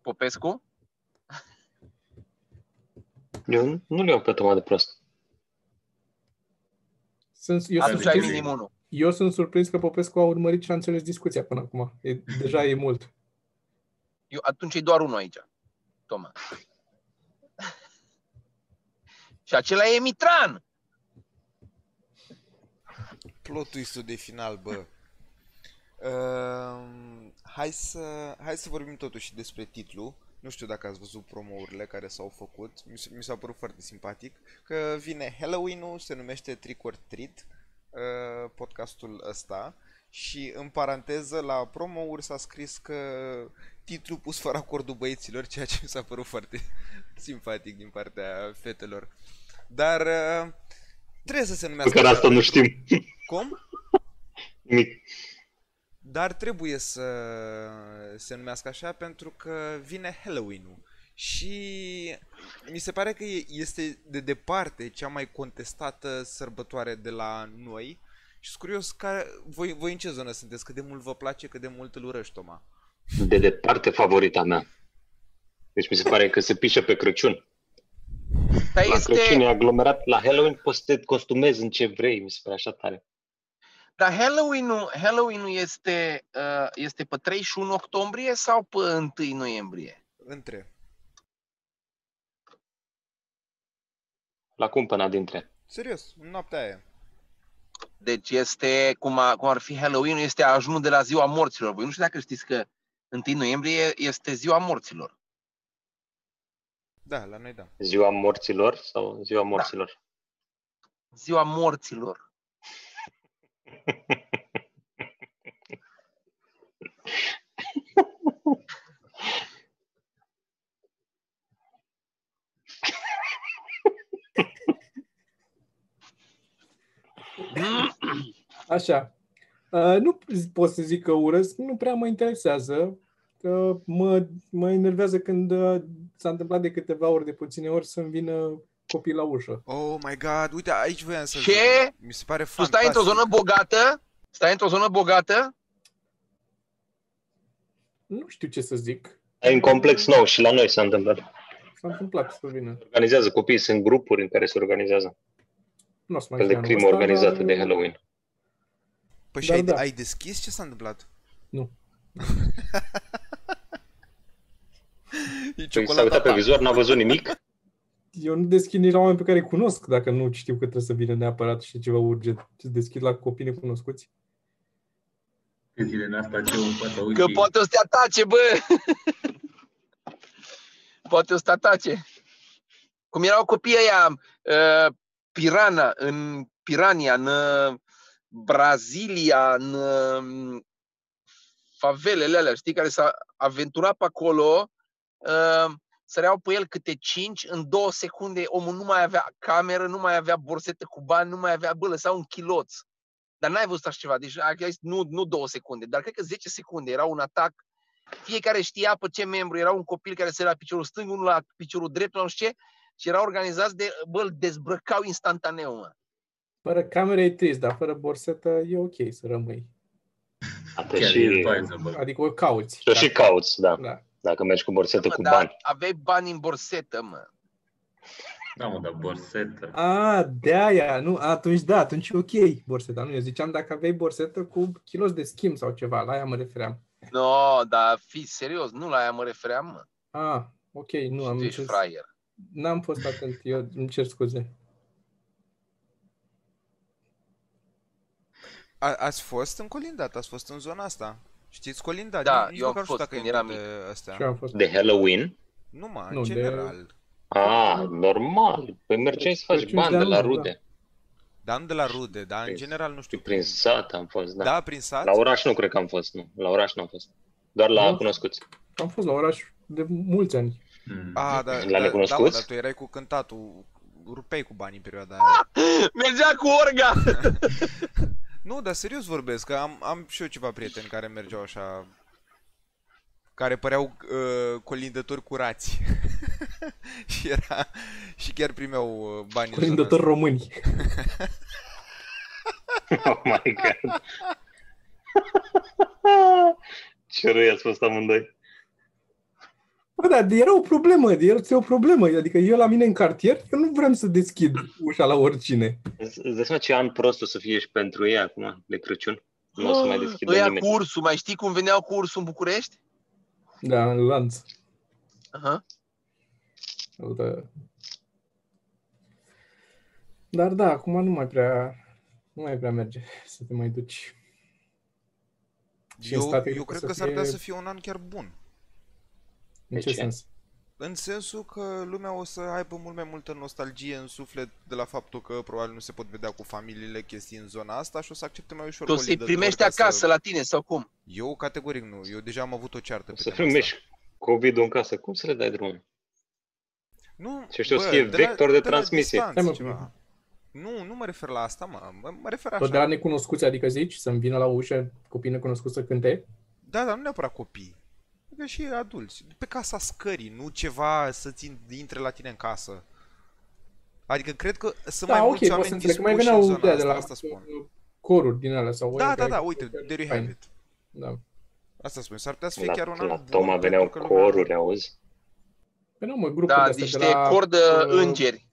Popescu, eu nu le iau pe atât de prost. Sunt, eu, sunt, atunci ai știți- minim unul. eu sunt surprins că Popescu a urmărit și a înțeles discuția până acum. E, deja e mult. Eu, atunci e doar unul aici. Toma. și acela e Mitran. Plot twist de final, bă. Uh, hai, să, hai să vorbim totuși despre titlu. Nu știu dacă ați văzut promourile care s-au făcut. Mi, s- mi s-a părut foarte simpatic. Că vine Halloween-ul, se numește Trick or Treat, uh, podcastul ăsta. Și în paranteză, la promouri s-a scris că titlu pus fără acordul băieților, ceea ce mi s-a părut foarte simpatic din partea fetelor. Dar uh, trebuie să se Pe numească care așa, asta nu pentru- știm. Cum? Nimic. Dar trebuie să se numească așa pentru că vine Halloween-ul. Și mi se pare că e- este de departe cea mai contestată sărbătoare de la noi. Și sunt curios, care, voi, voi în ce zonă sunteți? Cât de mult vă place, cât de mult îl urăști, Toma? De departe favorita mea. Deci mi se pare că se pișă pe Crăciun. Dar La Crăciun e este, aglomerat. La Halloween poți să te costumezi în ce vrei. Mi se pare așa tare. Dar Halloween-ul, Halloween-ul este, uh, este pe 31 octombrie sau pe 1 noiembrie? Între. La cumpăna dintre. Serios, în noaptea aia. Deci este, cum, a, cum ar fi Halloween, este ajunul de la ziua morților. Voi nu știu dacă știți că 1 noiembrie este ziua morților. Da, la noi da. Ziua morților sau ziua morților? Ziua morților. Așa. Uh, nu pot să zic că urăsc, nu prea mă interesează. Uh, mă, mă enervează când uh, s-a întâmplat de câteva ori, de puține ori, să-mi vină copii la ușă. Oh my god, uite, aici voiam să Ce? zic. Mi se pare Tu fantastic. stai într-o zonă bogată? Stai într-o zonă bogată? Nu știu ce să zic. E în complex nou și la noi s-a întâmplat. S-a întâmplat să vină. Organizează copiii, sunt grupuri în care se organizează. Nu o să mai Fel fie de anul crimă ăsta, organizată dar- de Halloween. Păi și Dar ai, da. ai deschis? Ce s-a întâmplat? Nu. E Păi s-a uitat pe ta. vizor, n-a văzut nimic. Eu nu deschid nici la oameni pe care îi cunosc, dacă nu știu că trebuie să vină neapărat și ceva urgent. Ce deschid la copii necunoscuți. Pe zile în asta ce în fața Că ușii. poate o să te atace, bă! poate o să te atace. Cum erau copiii ăia, uh, Pirana, în Pirania, în uh, Brazilia, în uh, favelele alea, știi, care s-a aventurat pe acolo, uh, săreau pe el câte cinci, în două secunde omul nu mai avea cameră, nu mai avea borsetă cu bani, nu mai avea, bă, lăsa un chiloț. Dar n-ai văzut așa ceva, deci ai zis, nu, nu două secunde, dar cred că 10 secunde era un atac. Fiecare știa pe ce membru, era un copil care se la piciorul stâng, unul la piciorul drept, nu știu ce, și erau organizați de, bă, îl dezbrăcau instantaneu, mă. Fără cameră e trist, dar fără borsetă e ok să rămâi. Atât Chiar și, e advisable. Adică o cauți. și o și cauți, da. Da. Dacă mergi cu borsetă Mă, cu dar bani. aveai bani în borsetă, mă. Da, mă, dar borsetă. A, de aia, nu, atunci da, atunci e ok borseta. Nu, eu ziceam dacă aveai borsetă cu kilos de schimb sau ceva, la aia mă refeream. No, dar fi serios, nu la aia mă refeream, mă. Ah, ok, nu am tu ești înțeles. fraier. N-am fost atent, eu îmi cer scuze. A, ați fost în Colindat, ați fost în zona asta. Știți Colindat? Da, Nici eu am măcar nu știu fost dacă când e eram de astea. Și eu am fost. De Halloween? Nu, mă, Nu, în de- general. Ah, normal. Păi mergeai să faci Crăciun bani de de la anul, rude. Dar nu de la rude, dar în Prin- general nu știu. Și prin sat am fost, da. Da, prin sat? La oraș nu cred că am fost, nu. La oraș nu am fost. Doar la Nu. cunoscuți. Am fost la oraș de mulți ani. Mm. A, da, La da, da, mă, necunoscuți? dar tu erai cu cântatul, rupeai cu banii în perioada aia. Mergea cu orga! Nu, dar serios vorbesc, că am, am și eu ceva prieteni care mergeau așa, care păreau uh, colindători curați. și era, și chiar primeau uh, bani în zona Colindători români. Oh my god. Ce răi ați fost amândoi. Bă, da, era o problemă, era o problemă. Adică eu la mine în cartier, eu nu vreau să deschid ușa la oricine. Îți îți dai seama ce an prost o să fie și pentru ei acum, de Crăciun? Nu o să mai deschidă Ăia nimeni. cu ursul, mai știi cum veneau cu ursul în București? Da, în lanț. Aha. Da. Dar da, acum nu mai prea, nu mai prea merge să te mai duci. Și în Eu, state eu cred cred că că să s-ar putea fie- să fie un an chiar bun. În De ce ce? sens? În sensul că lumea o să aibă mult mai multă nostalgie în suflet de la faptul că probabil nu se pot vedea cu familiile chestii în zona asta și o să accepte mai ușor Tu o să-i colindători primești ca acasă să... la tine sau cum? Eu categoric nu. Eu deja am avut o ceartă O pe să tema asta. primești COVID-ul în casă. Cum să le dai drumul? Nu, Și ăștia o să bă, fie de la- vector de la transmisie. distanță Stai, mă, ceva. Nu, nu mă refer la asta, mă. Mă, mă refer Tot de așa. la necunoscuți, adică zici, să-mi vină la ușă copii necunoscuți să cânte? Da, dar nu neapărat copii. Adică și adulți. Pe casa scării, nu ceva să țin, intre la tine în casă. Adică cred că sunt Da, mai ok, mulți pot să oameni înțeleg. Că mai dispuși în veneau zona de, de asta, la asta spun. coruri din alea sau Da, oia da, care- da, uite, there you have Fine. it. Da. Asta spun, s-ar putea să fie La, chiar un la an bun. Toma veneau pentru că lumea- coruri, auzi? Păi nu, mă, grupul Da, de astea niște de la, cor de uh, îngeri.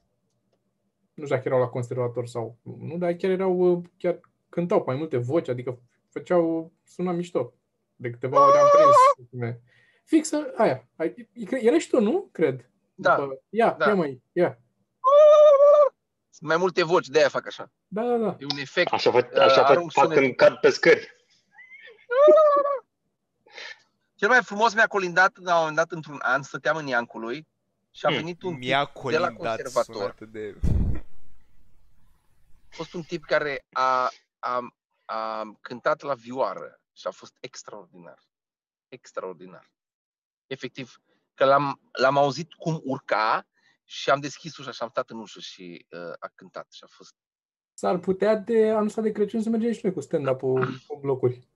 Nu știu dacă erau la conservator sau nu, dar chiar erau, uh, chiar cântau pe mai multe voci, adică făceau, suna mișto. De câteva ori am prins. Fix aia. Ai- Era și tu, nu? Cred. Da. După- Ia, Da. ia mai, ia. Sunt mai multe voci, de aia fac așa. Da, da, da. E un efect. Așa, fac, Uh, așa fac, arunc fac sunet. când cad pe scări. Cel mai frumos mi-a colindat la un moment dat într-un an, stăteam în Iancului și a Hmm. venit un Mi-a tip de la colindat conservator. sunat de... A fost un tip care a, a, a cântat la vioară și a fost extraordinar. Extraordinar. Efectiv, că l-am, l-am auzit cum urca și am deschis ușa și am stat în ușă și uh, a cântat și a fost S-ar putea de anul ăsta de Crăciun să mergem și noi cu stand-up-ul în blocuri.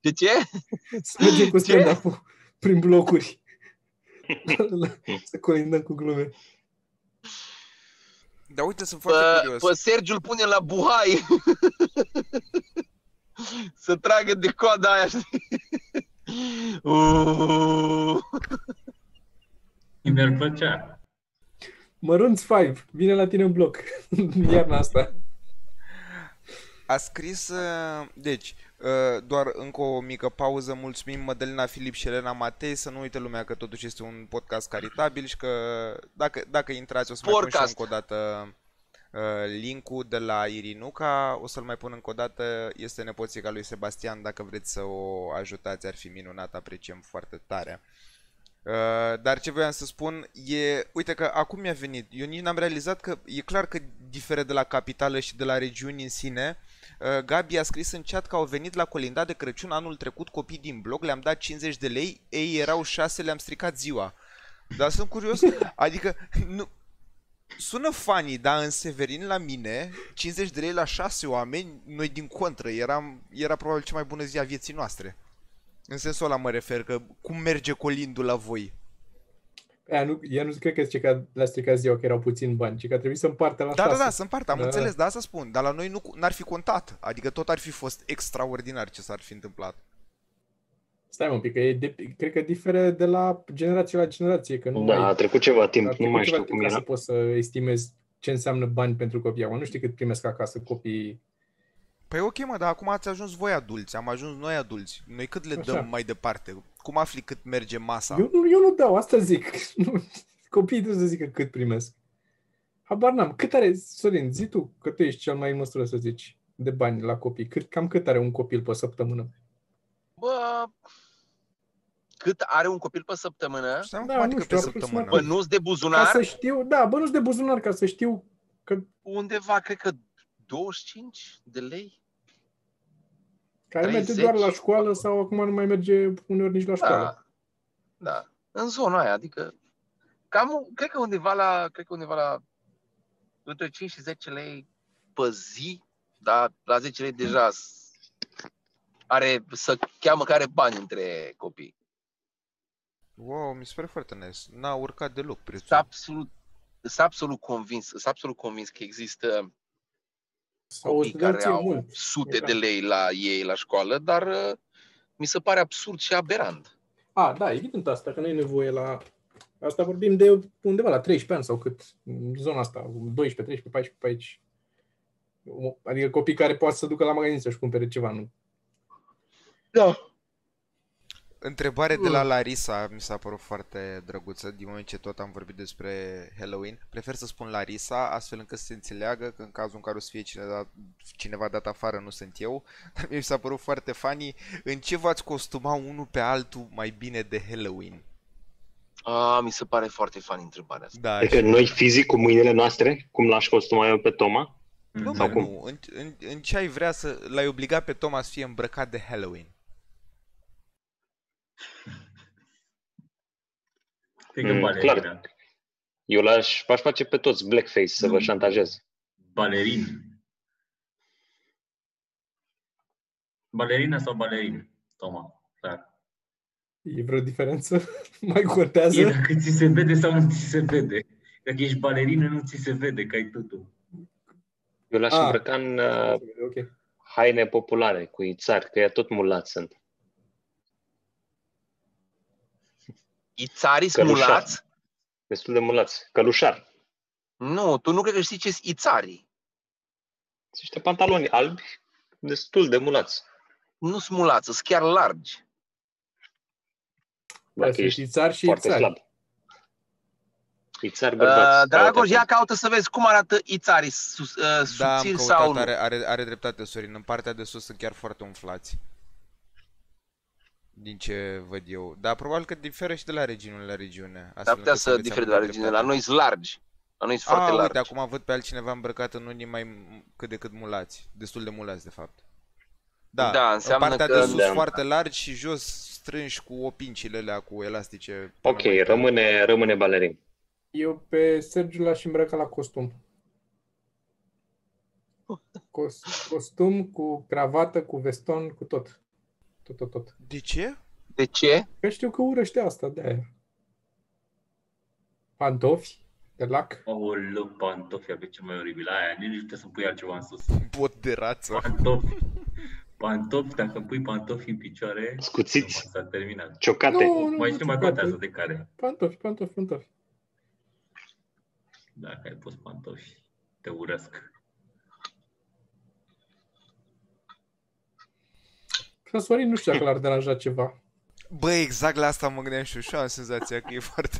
De ce? Să mergem cu Ce? stand-up-ul prin blocuri. să colindăm cu glume. Dar uite, sunt foarte Pe, curios. pe Sergiu îl pune la buhai să tragă de coada aia, știi? Uuuu. Mi-ar plăcea. Mărunț 5, vine la tine în bloc. Iarna asta. A scris, uh, deci, uh, doar încă o mică pauză, mulțumim Mădălina Filip și Elena Matei, să nu uite lumea că totuși este un podcast caritabil și că dacă, dacă intrați o să mai pun și eu Podcast. încă o dată uh, linkul de la Irinuca, o să-l mai pun încă o dată, este nepoțica lui Sebastian, dacă vreți să o ajutați ar fi minunat, apreciem foarte tare. Uh, dar ce voiam să spun e, uite că acum mi-a venit, eu nici n-am realizat că e clar că diferă de la capitală și de la regiuni în sine. Uh, Gabi a scris în chat că au venit la colinda de Crăciun anul trecut copii din blog, le-am dat 50 de lei, ei erau 6, le-am stricat ziua. Dar sunt curios, adică nu, sună funny, dar în Severin la mine, 50 de lei la 6 oameni, noi din contră, eram, era probabil cea mai bună zi a vieții noastre. În sensul ăla mă refer, că cum merge colindul la voi? Ea nu, ea nu cred că zice că le-a stricat ziua, că erau puțini bani, ci că a trebuit să împartă la Da, da, șase. da, sunt parte, am Da. înțeles, da, asta spun, dar la noi nu, n-ar fi contat, adică tot ar fi fost extraordinar ce s-ar fi întâmplat. Stai mă un pic, că e de, cred că diferă de la generație la generație, că nu Da, mai, a trecut ceva a timp, nu trecut mai ceva știu timp cum ca era. să poți să estimezi ce înseamnă bani pentru copii. Acum nu știu cât primesc acasă copiii. Păi ok, mă, dar acum ați ajuns voi adulți, am ajuns noi adulți. Noi cât le Așa. dăm mai departe? Cum afli cât merge masa? Eu, nu, eu nu dau, asta zic. Nu, copiii trebuie să zică cât primesc. Habar n-am. Cât are, Sorin, zi tu, că tu ești cel mai în măsură să zici de bani la copii. Cât, cam cât are un copil pe săptămână? Bă, cât are un copil pe săptămână, Stai, mă, Da, cum nu adică știu, pe aproximativ. săptămână? bănuți de Ca buzunar, să știu, da, bănuți de buzunar, ca să știu că undeva, cred că 25 de lei. care merge 30? doar la școală sau acum nu mai merge uneori nici la școală. Da, da. În zona aia, adică cam, cred că undeva la, cred că undeva la între 5 și 10 lei pe zi, dar la 10 lei deja s- are, să cheamă care bani între copii. Wow, mi se pare foarte nice. N-a urcat deloc Sunt prețul. absolut, sunt absolut convins, sunt absolut convins că există Sau o copii care studenție au mult. sute Da. de lei la ei la școală, dar uh, mi se pare absurd și aberant. A, da, evident asta, că nu e nevoie la... Asta vorbim de undeva la 13 ani sau cât, în zona asta, 12, 13, 14 pe aici. Adică copii care poate să ducă la magazin să-și cumpere ceva, nu? Da. Întrebare de la Larisa mi s-a părut foarte drăguță din moment ce tot am vorbit despre Halloween. Prefer să spun Larisa astfel încât să se înțeleagă că în cazul în care o să fie cineva, cineva dat afară nu sunt eu. Dar mie mi s-a părut foarte funny. În ce v-ați costuma unul pe altul mai bine de Halloween? A, mi se pare foarte funny întrebarea asta. Da, Adică noi fizic cu mâinile noastre, cum l-aș costuma eu pe Toma, nu, sau mă, cum? nu. În, în, în ce ai vrea să l-ai obligat pe Thomas să fie îmbrăcat de Halloween? Cred că Mm, balerina. clar. eu l-aș aș face pe toți blackface să vă Nu. șantajez. Balerin. Balerina sau balerin? Toma, clar. E vreo diferență? Mai contează? E dacă ți se vede sau nu ți se vede. Dacă ești balerină, nu ți se vede că ai tutul. Eu l-aș Ah. îmbrăca în uh, Ok. haine populare, cu ițari, că ea tot mulați sunt. Ițarii Călușar. smulați? Destul de mulați. Călușar. Nu, tu nu cred că știi ce sunt ițarii. Sunt niște pantaloni albi, destul de mulați. Nu smulați, sunt chiar largi. Da, Dacă sunt ești ițari și foarte ițari. slab. Ițari Uh, bărbați. Dragoș, caută ia acolo. caută să vezi cum arată ițarii, sus, uh, Da, am subțiri căutat, sau nu. are, are, are dreptate Sorin. În partea de sus sunt chiar foarte umflați. Din ce văd eu. Dar probabil că diferă și de la regiune la regiune. Ar astfel putea încât să aveți difere de amândoi la regiune. La dreptate. noi sunt largi. La noi sunt A, foarte largi. uite, acum văd pe altcineva îmbrăcat în unii mai m- cât de cât mulați. Destul de mulați, de fapt. Da, Da, în înseamnă partea că- de sus Da. foarte largi și jos strânși cu opincile alea cu elastice. până Ok, mai tare. rămâne, rămâne balerin. Eu pe Sergiu l-aș îmbrăca la costum. Cos- costum cu cravată, cu veston, cu tot. Tot, tot, tot. De ce? De ce? Că știu că urăște asta, de aia. Pantofi de lac. Aoleu, pantofi, avea ce mai oribil. Aia, nici nu putea să pui altceva în sus. Bot de rață. Pantofi. Pantofi, dacă pui pantofi în picioare, Scuțiți, s-a terminat. ciocate. Nu, nu, Mai nu și nu mai ciocate. contează de care. Pantofi, pantofi, pantofi. Dacă ai pus pantofi, te urăsc. Că Sorin nu știu dacă l-ar deranja ceva. Bă, exact la asta mă gândeam și eu și eu am senzația că e foarte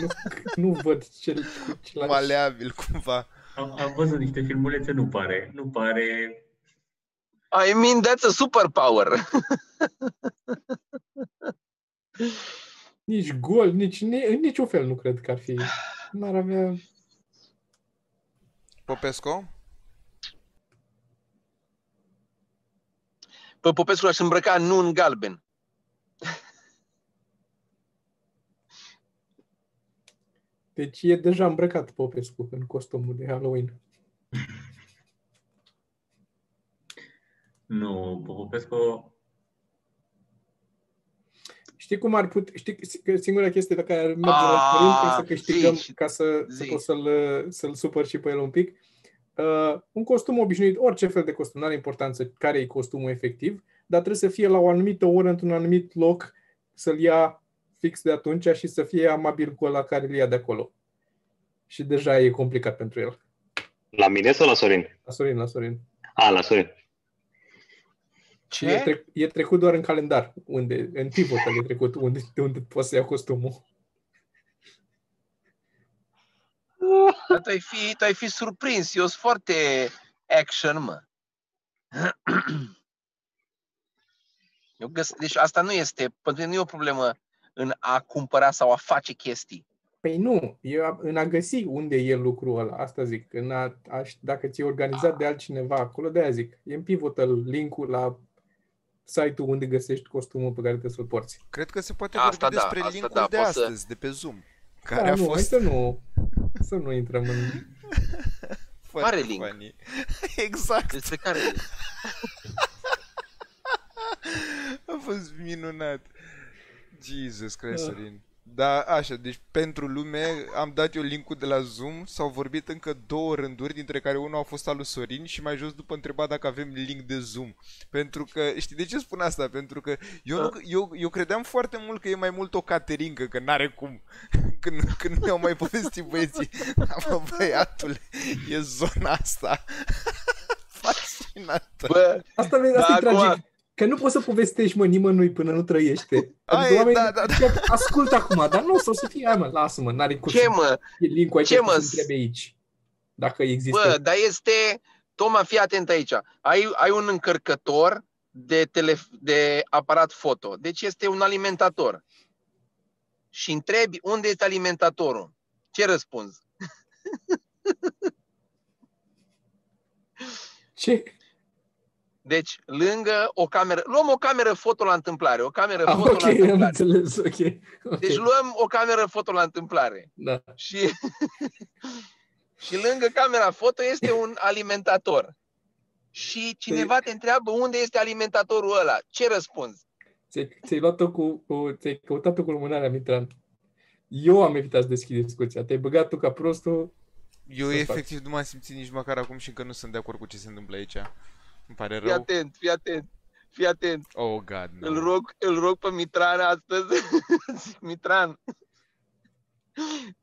Nu, nu văd ce, cu ce l-aș... maleabil cumva. Am, am văzut niște filmulețe, nu pare. Nu pare... I mean, that's a superpower. Nici gol, nici, ni, în niciun fel nu cred că ar fi. N-ar avea... Popescu? Pe Popescu l-aș îmbrăca nu în galben. Deci e deja îmbrăcat Popescu în costumul de Halloween. Nu, Popescu... Știi cum ar putea, știi că singura chestie pe care ar merge Ah, la Florin ca să câștigăm, zi, ca să, să zi. pot să-l, să-l supăr și pe el un pic. Uh, un costum obișnuit, orice fel de costum, nu are importanță care e costumul efectiv, dar trebuie să fie la o anumită oră, într-un anumit loc, să-l ia fix de atunci și să fie amabil cu ăla care îl ia de acolo. Și deja e complicat pentru el. La mine sau la Sorin? La Sorin, la Sorin. A, la Sorin. Și e, trec, e trecut doar în calendar, unde, în pivotal e trecut, unde, de unde poți să ia costumul. Dar tu ai fi, tu ai fi surprins. Eu sunt foarte action, mă. Eu găs- deci asta nu este, pentru mine nu e o problemă în a cumpăra sau a face chestii. Păi nu, e a- în a găsi unde e lucrul ăla, asta zic. În a, a, dacă ți-e organizat de altcineva acolo, de-aia zic. E în pivotal link-ul la site-ul unde găsești costumul pe care trebuie să-l porți. Cred că se poate Asta vorbi da, despre asta linkul da, de poți să- astăzi, de pe Zoom. Care da, a nu, hai fost să nu, să nu intrăm în... foarte Mare link. funny. Exact, Despre care a fost minunat. Jesus Christ, Da. Sorin. Da, așa, deci pentru lume am dat eu linkul de la Zoom, s-au vorbit încă două rânduri, dintre care unul a fost al lui Sorin și mai jos după întreba dacă avem link de Zoom. Pentru că, știi de ce spun asta? Pentru că eu, nu, eu, eu credeam foarte mult că e mai mult o caterincă, că n-are cum. Când, când mi-au mai povestit băieții, mă, băiatule, e zona asta. Fascinantă. Bă, Asta, vezi, Da, asta e acum- tragic. Că nu poți să povestești, mă, nimănui până nu trăiește. Aia Adică e, oamenii da, da, da. zic, ascultă acum, dar nu o să fie, hai mă, lasă-mă, n-are cum ce să mă? fie link-ul aici Ce, să mă, se întrebe aici. Dacă există. Bă, dar este... Toma, fii atent aici. Ai, ai un încărcător de, tele, de aparat foto. Deci este un alimentator. Și întrebi unde este alimentatorul. Ce răspunzi? Ce? Deci, lângă o cameră... Luăm o cameră foto la întâmplare. O cameră Ah, foto ok, la am întâmplare. înțeles, ok. okay. Deci luăm o cameră foto la întâmplare. da. Și, și lângă camera foto este un alimentator. Și cineva te întreabă unde este alimentatorul ăla. Ce răspunzi? Ți-ai, ți-ai luat-o cu, cu, ți-ai căutat-o cu lumânarea, Mitran. Eu am evitat să deschid discuția. Te-ai băgat tu ca prostul. Eu Să efectiv nu m-am simțit nici măcar acum și încă nu sunt de acord cu ce se întâmplă aici. Îmi pare Fii rău. atent, fii atent, fii atent. Oh, God, no. Îl rog, îl rog pe Mitran astăzi. Zic, Mitran,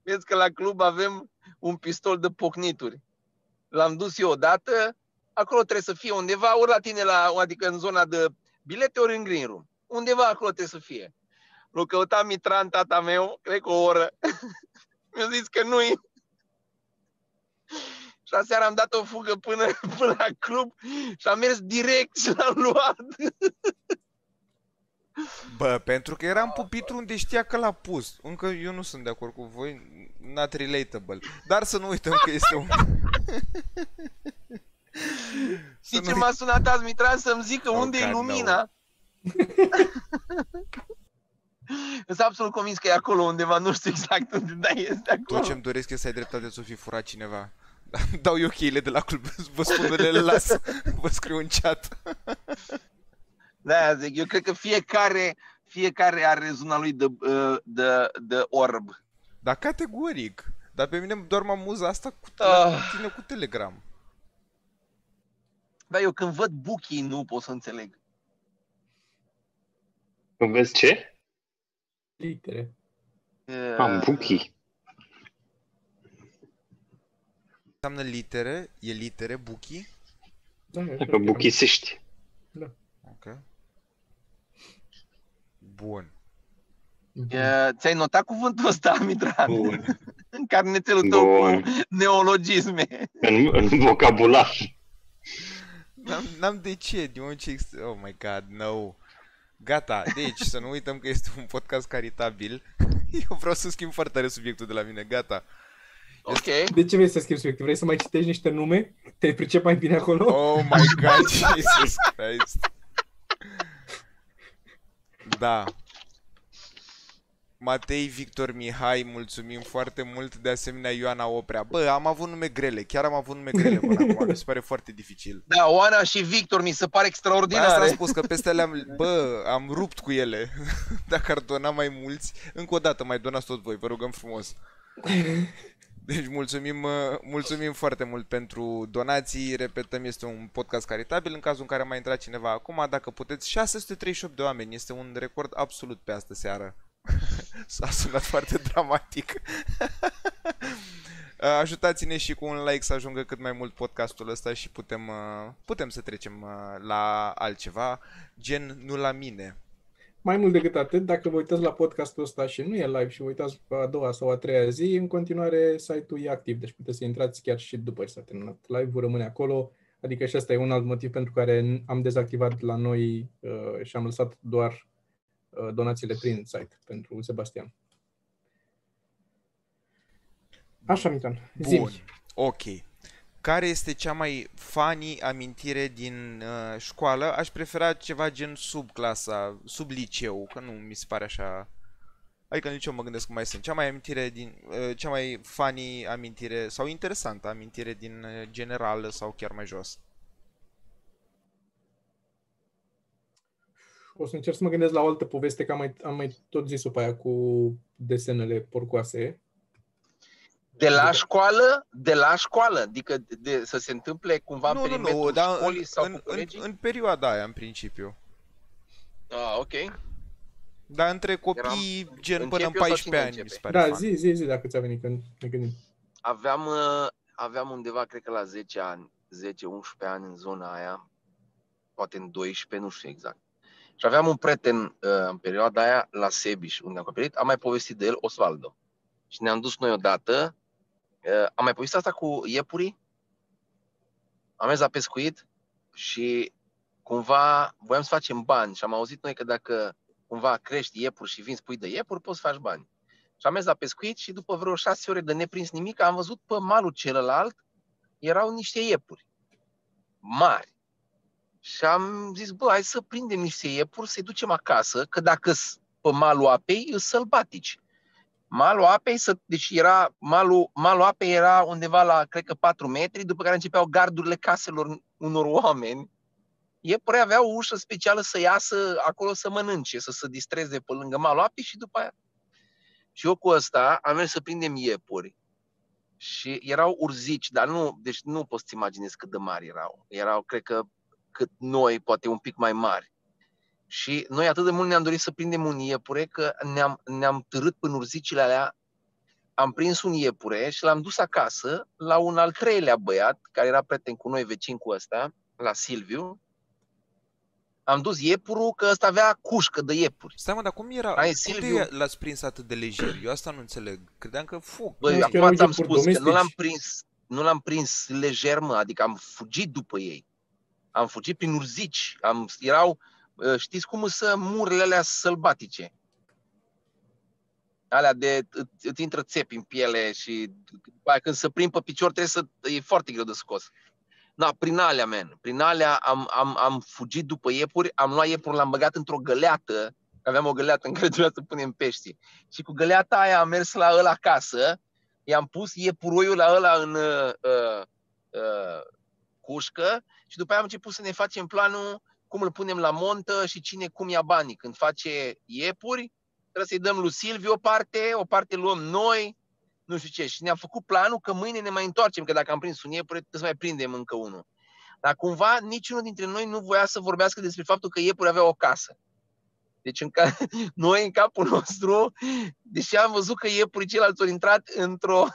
vezi că la club avem un pistol de pocnituri. L-am dus eu odată, acolo trebuie să fie undeva, ori la tine, la, adică în zona de bilete, ori în green room. Undeva acolo trebuie să fie. L-a căutat Mitran, tata meu, cred că o oră. Mi-a zis că nu-i. Și aseară am dat o fugă până, până la club și am mers direct și l-am luat. Bă, pentru că eram pupitru unde știa că l-a pus. Încă eu nu sunt de acord cu voi, not relatable. Dar să nu uităm că este un... Să Știi nu ce m-a sunat azi Mitran să-mi zică Oh, unde e God, no. lumina? Sunt absolut convins că e acolo undeva, nu știu exact unde, dar este acolo. Tot ce-mi doresc este să ai dreptate să o fi furat cineva. Dau eu cheile de la club, vă spun unde le las, vă scriu în chat. Da, zic, eu cred că fiecare, fiecare are zona lui de, uh, de, de orb. Dar categoric. Dar pe mine doar m-am amuză asta cu, Ah. cu tine cu Telegram. Dar eu când văd buchii nu pot să înțeleg. Când vezi ce? Litere. Uh, Am buchii. Înseamnă litere, e litere, buchi. Da, eu Că cred că- buchisiști. Ok. Bun. uh, Ți-ai notat cuvântul ăsta, Mitran? Bun. În carnețelul tău Bun. cu neologisme. În, în vocabular. N-am, n-am de ce, din moment ce... ex- Oh my god, no. Gata, deci să nu uităm că este un podcast caritabil. Eu vreau să schimb foarte tare subiectul de la mine, gata. Ok. De ce vrei să schimbi subiectul? Vrei să mai citești niște nume? Te pricep mai bine acolo? Oh my god, Jesus Christ. Da. Matei Victor Mihai, mulțumim foarte mult. De asemenea, Ioana Oprea. Bă, am avut nume grele. Chiar am avut nume grele până acum. Mi se pare foarte dificil. Da, Oana și Victor mi se pare Bă, asta am extraordinare. spus că peste alea, am- bă, am rupt cu ele. Dacă ar dona mai mulți, încă o dată mai donați tot voi, vă rugăm frumos. Deci mulțumim, uh, mulțumim foarte mult pentru donații. Repetăm, este un podcast caritabil. În cazul în care a mai intrat cineva acum, dacă puteți, 638 de oameni. Este un record absolut pe astă seară. S-a sunat foarte dramatic. Uh, Ajutați-ne și cu un like să ajungă cât mai mult podcastul ăsta și putem, uh, putem să trecem uh, la altceva, gen nu la mine. Mai mult decât atât, dacă vă uitați la podcastul ăsta și nu e live și vă uitați pe a doua sau a treia zi, în continuare site-ul e activ, deci puteți să intrați chiar și după ce s-a terminat live-ul, rămâne acolo. Adică și asta e un alt motiv pentru care am dezactivat la noi uh, și am lăsat doar uh, donațiile prin site pentru Sebastian. Așa, Mitan. Zi. Bun, ok. Care este cea mai funny amintire din uh, școală? Aș prefera ceva gen sub clasa, sub liceu, că nu mi se pare așa... Adică nici eu mă gândesc că mai sunt. Cea mai amintire din, uh, cea mai funny amintire sau interesantă amintire din uh, general sau chiar mai jos. O să încerc să mă gândesc la o altă poveste, că am mai, am mai tot zis-o pe aia cu desenele porcoase. De la școală, de la școală, adică de, de, să se întâmple cumva în nu, nu, perimetrul nu, dar școlii în, sau în, cu în, colegii? în perioada aia, în principiu. Ah, ok. Dar între copii, gen Încep până în eu sau 14 cine ani, începe? mi se pare Da, fun. zi, zi, zi, dacă ți-a venit, că ne gândim. Aveam, uh, aveam undeva, cred că la 10 ani, 10-11 ani în zona aia, poate în 12, nu știu exact. Și aveam un prieten uh, în perioada aia la Sebiș, unde am copilărit, am mai povestit de el, Osvaldo. Și ne-am dus noi odată, uh, am mai povestit asta cu iepurii, am mers la pescuit și cumva voiam să facem bani și am auzit noi că dacă cumva crești iepuri și vinzi pui de iepuri, poți să faci bani. Și am mers la pescuit și după vreo șase ore de neprins nimic, am văzut pe malul celălalt, erau niște iepuri mari. Și am zis, bă, hai să prindem niște iepuri, să-i ducem acasă, că dacă pe malul apei, îs sălbatici. Malul apei, să, deci era, malul, malul apei era undeva la, cred că 4 metri, după care începeau gardurile caselor unor oameni. Iepure avea o ușă specială să iasă acolo să mănânce, să se distreze pe lângă malul apei și după aia. Și eu cu ăsta am mers să prindem iepuri. Și erau urzici, dar nu, deci nu poți să imaginezi cât de mari erau. Erau, cred că, cât noi, poate un pic mai mari. Și noi atât de mult ne-am dorit să prindem un iepure că ne-am, ne-am târât până urzicile alea am prins un iepure și l-am dus acasă la un al treilea băiat, care era prieten cu noi, vecin cu ăsta, la Silviu. Am dus iepurul că ăsta avea cușcă de iepuri. Stai mă, dar cum era? Ai, cum Silviu. de l-ați prins atât de lejer? Eu asta nu înțeleg. Credeam că fug. Băi, Nu, acum erau ți-am iepuri spus că nu domestici. l-am prins, nu l-am prins lejer, mă, adică am fugit după ei. Am fugit prin urzici. Am, erau, uh, știți cum sunt murile alea sălbatice? Alea de, îți- îți intră țepi în piele și după aia când se prind pe picior trebuie să, e foarte greu de scos. Da, prin alea, man. Prin alea am, am, am fugit după iepuri, am luat iepuri, l-am băgat într-o găleată, că aveam o găleată în care trebuia să punem pești. Și cu găleata aia am mers la ăla acasă, i-am pus iepuroiul la ăla în uh, uh, uh, cușcă și după aia am început să ne facem planul cum îl punem la montă și cine cum ia banii. Când face iepuri, trebuie să-i dăm lui Silviu o parte, o parte luăm noi, nu știu ce. Și ne-am făcut planul că mâine ne mai întoarcem, că dacă am prins un iepure, trebuie să mai prindem încă unul. Dar cumva niciunul dintre noi nu voia să vorbească despre faptul că iepuri avea o casă. Deci în ca... noi, în capul nostru, deși am văzut că iepurii ceilalți au intrat într-o,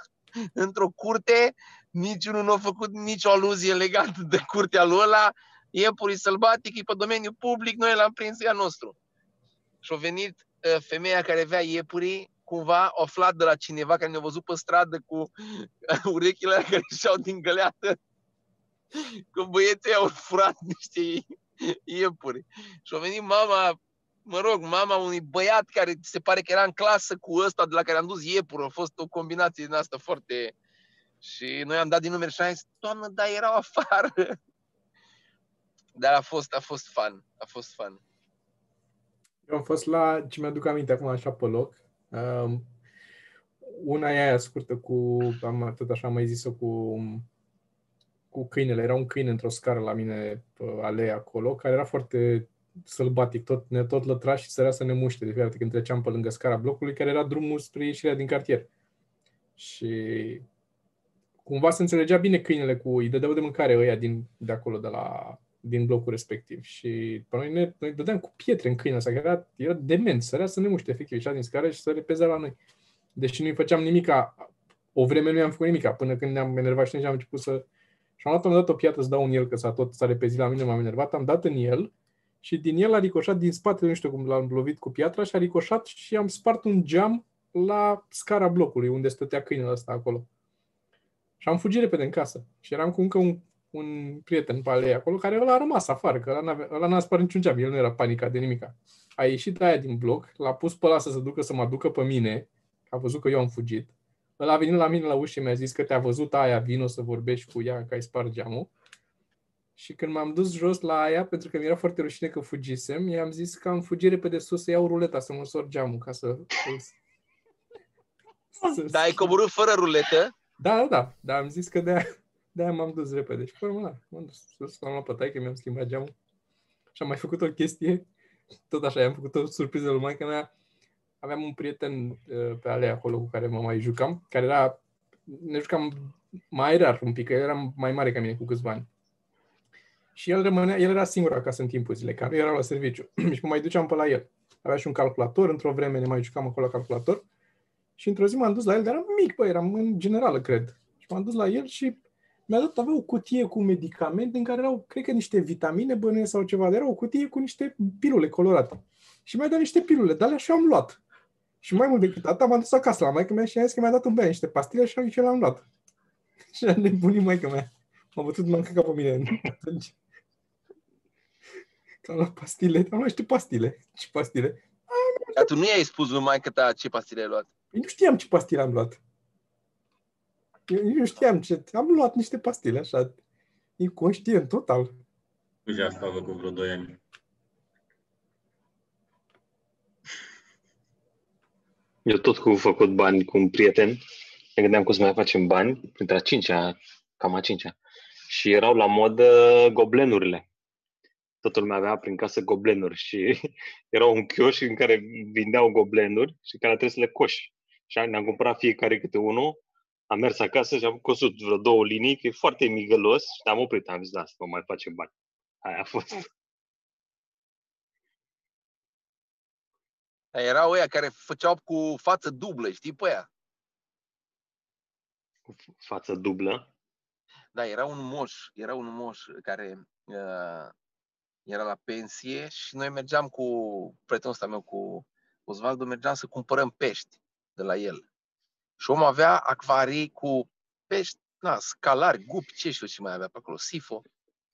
într-o curte, niciunul nu a făcut nicio aluzie legată de curtea lui ăla, iepurii sălbatic, e pe domeniul public, noi l-am prins ea nostru. Și a venit uh, femeia care avea iepurii, cumva a aflat de la cineva care ne-a văzut pe stradă cu urechile alea care ieșeau din găleată, că băieții au furat niște iepuri. Și a venit mama, mă rog, mama unui băiat care se pare că era în clasă cu ăsta de la care am dus iepuri. A fost o combinație din asta foarte... Și noi am dat din numeri și am zis, doamnă, dar erau afară. Dar a fost, a fost fun. A fost fun. Eu am fost la, ce mi-aduc aminte acum așa pe loc, um, una e aia scurtă cu, am tot așa am mai zis-o cu, cu câinele. Era un câine într-o scară la mine pe alea acolo, care era foarte sălbatic, tot, ne tot lătra și sărea să ne muște de fiecare dată când treceam pe lângă scara blocului, care era drumul spre ieșirea din cartier. Și cumva se înțelegea bine câinele cu, îi dădeau de mâncare ăia din, de acolo, de la, din blocul respectiv. Și pe noi ne noi dădeam cu pietre în câinele ăsta, că era, era dement, sărea să ne muște, efectiv, ieșea din scară și să repezea la noi. Deși nu-i făceam nimica, o vreme nu i-am făcut nimica, până când ne-am enervat și am început să... Și am luat, am dat o piatră să dau în el, că s-a tot s-a repezit la mine, m-am enervat, am dat în el și din el a ricoșat din spate, nu știu cum l-am lovit cu piatra și a ricoșat și am spart un geam la scara blocului unde stătea câinele ăsta acolo. Și am fugit repede în casă. Și eram cu încă un, un prieten pe alea acolo care ăla a rămas afară, că ăla, n-avea, ăla n-a spart niciun geam, el nu era panicat de nimica. A ieșit aia din bloc, l-a pus pe ăla să se ducă să mă ducă pe mine, a văzut că eu am fugit. Ăla a venit la mine la ușă și mi-a zis că te-a văzut aia, vino să vorbești cu ea, că ai spart geamul. Și când m-am dus jos la aia, pentru că mi-era foarte rușine că fugisem, i-am zis că am fugit repede sus să iau ruleta, să măsor geamul, ca să... să Dar ai coborât fără ruletă? da, da, da, dar am zis că de-aia, de-aia m-am dus repede. Și pe urmă, da, m-am dus sus, l-am luat pe taică, mi-am schimbat geamul. Și am mai făcut o chestie, tot așa, i-am făcut o surpriză lui maica mea. Aveam un prieten uh, pe alea acolo cu care mă mai jucam, care era, ne jucam mai rar un pic, că el era mai mare ca mine cu câțiva ani. Și el rămânea, el era singur acasă în timpul zilei, care era la serviciu. și mă mai duceam pe la el. Avea și un calculator, într-o vreme ne mai jucam acolo la calculator. Și într-o zi m-am dus la el, dar eram mic, bă, eram în generală, cred. Și m-am dus la el și mi-a dat, avea o cutie cu medicamente în care erau, cred că niște vitamine bănuiesc sau ceva, dar era o cutie cu niște pilule colorate. Și mi-a dat niște pilule, dar alea și am luat. Și mai mult decât atât, m-am dus acasă la maică mea și i-a zis că mi-a dat un băiat niște pastile și și le-am luat. Și a nebunit maică mea. M-a bătut, m-am căcat pe mine atunci. Că am luat pastile, am luat niște pastile. Ce pastile? Dar tu nu i-ai spus lui maică ta ce pastile ai luat. Eu nu știam ce pastile am luat. Eu nici nu știam ce... Am luat niște pastile, așa, inconștient, total. Deja asta a făcut vreo 2 ani. Eu tot cu făcut bani cu un prieten. Ne gândeam cum să mai facem bani, printre a cincea, cam a cincea. Și erau la modă goblenurile. toată lumea avea prin casă goblenuri și era un chioș în care vindeau goblenuri și care trebuie să le coși. Și ne-am cumpărat fiecare câte unul, am mers acasă și am cosut vreo două linii, că e foarte migălos și am oprit, am zis, da, să nu mai facem bani. Aia a fost. Dar erau ăia care făceau cu față dublă, știi pe aia? Cu față dublă. Da, era un moș, era un moș care uh, era la pensie și noi mergeam cu prietenul ăsta meu, cu Osvaldo, mergeam să cumpărăm pești de la el. Și omul avea acvarii cu pești, na, scalari, gupi, ce știu ce mai avea pe acolo, sifo.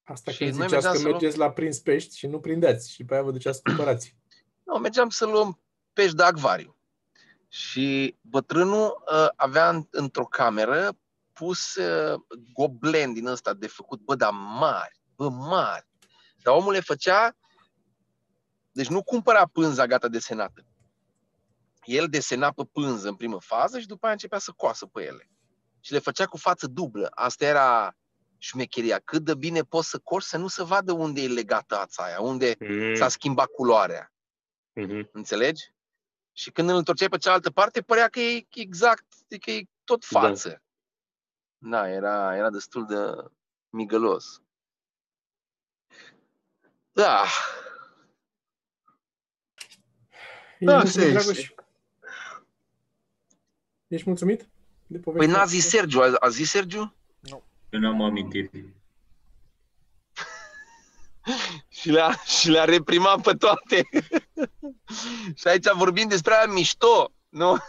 Asta Și când noi ziceați mergeam că să luăm- mergeți la prins pești și nu prindeți și pe aia vă duceați să cumpărați. Nu, mergeam să luăm pești de acvariu. Și bătrânul uh, avea în, într-o cameră pus uh, goblen din ăsta de făcut, bă, dar mari, bă, mari. Dar omul le făcea, deci nu cumpăra pânza gata desenată. El desena pe pânză în primă fază și după aia începea să coasă pe ele. Și le făcea cu față dublă. Asta era șmecheria. Cât de bine poți să coși să nu se vadă unde e legată ața aia, unde Mm. s-a schimbat culoarea. Mhm. Înțelegi? Și când îl întorceai pe cealaltă parte, părea că e exact, că e tot Da. față. Da, da era, era destul de migălos. Da, Ești Da, mulțumit, se- Dragoș? Ești mulțumit? De păi povestea n-a asta? zis Sergiu, a, a zis Sergiu? Eu n-am amintiri. Și le-a, și le-a reprimat pe toate. și aici vorbim despre aia mișto, nu?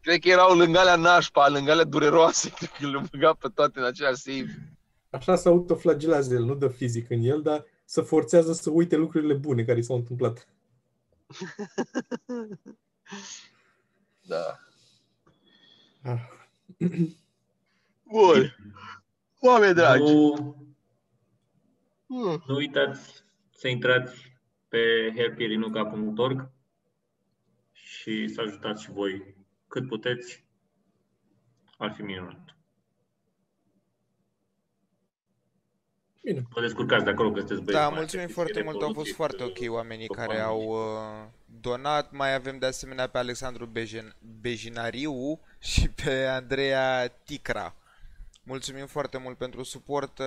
Cred că erau lângă alea nașpa, lângă alea dureroase, cred că le-a băgat pe toate în același save. Așa se autoflagelează el, nu dă fizic în el, dar să forțează să uite lucrurile bune care i s-au întâmplat. Da. Ah. Bun. Oameni dragi. Nu, Mm. nu uitați să intrați pe helpirinuca.org și să ajutați și voi cât puteți. Ar fi minunat. Bine. Vă descurcați de acolo că sunteți băieți Da, mai mulțumim atenți, foarte e mult, au fost revoluție, foarte uh, ok oamenii pe care bani au și- uh, donat. Mai avem de asemenea pe Alexandru Bejen, Bejinariu și pe Andreea Ticra. Mulțumim foarte mult pentru suport. uh,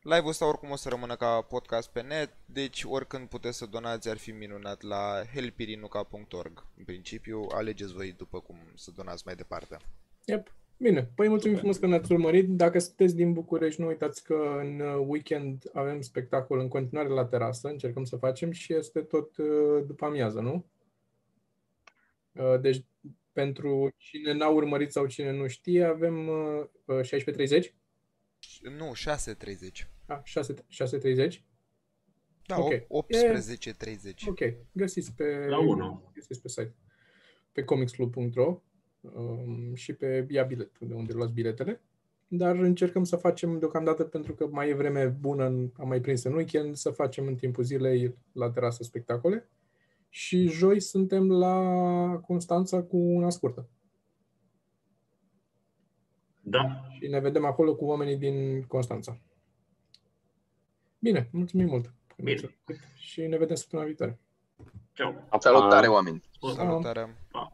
Live-ul ăsta oricum o să rămână ca podcast pe net, deci oricând puteți să donați ar fi minunat la helpirinuca.org. În principiu, alegeți voi după cum să donați mai departe. Yep. Bine, păi mulțumim frumos că ne-ați urmărit. Dacă sunteți din București, nu uitați că în uh, weekend avem spectacol în continuare la terasă, încercăm să facem și este tot uh, după amiază, nu? Uh, Deci, pentru cine n-a urmărit sau cine nu știe, avem uh, uh, 16.30? Nu, 6.30. Ah, 6, 6.30? Da, Ok. okay. 18.30. Ok, găsiți pe, La 1. găsiți pe site, pe comicsclub.ro um, și pe Ia Bilet, de unde luați biletele. Dar încercăm să facem deocamdată, pentru că mai e vreme bună, în- am mai prins în weekend, să facem în timpul zilei la terasă spectacole. Și joi suntem la Constanța cu una scurtă. Da, Și ne vedem acolo cu oamenii din Constanța. Bine, mulțumim mult! Bine. Și ne vedem săptămâna viitoare. ceau. Salutare, oameni! Salutare! Pa.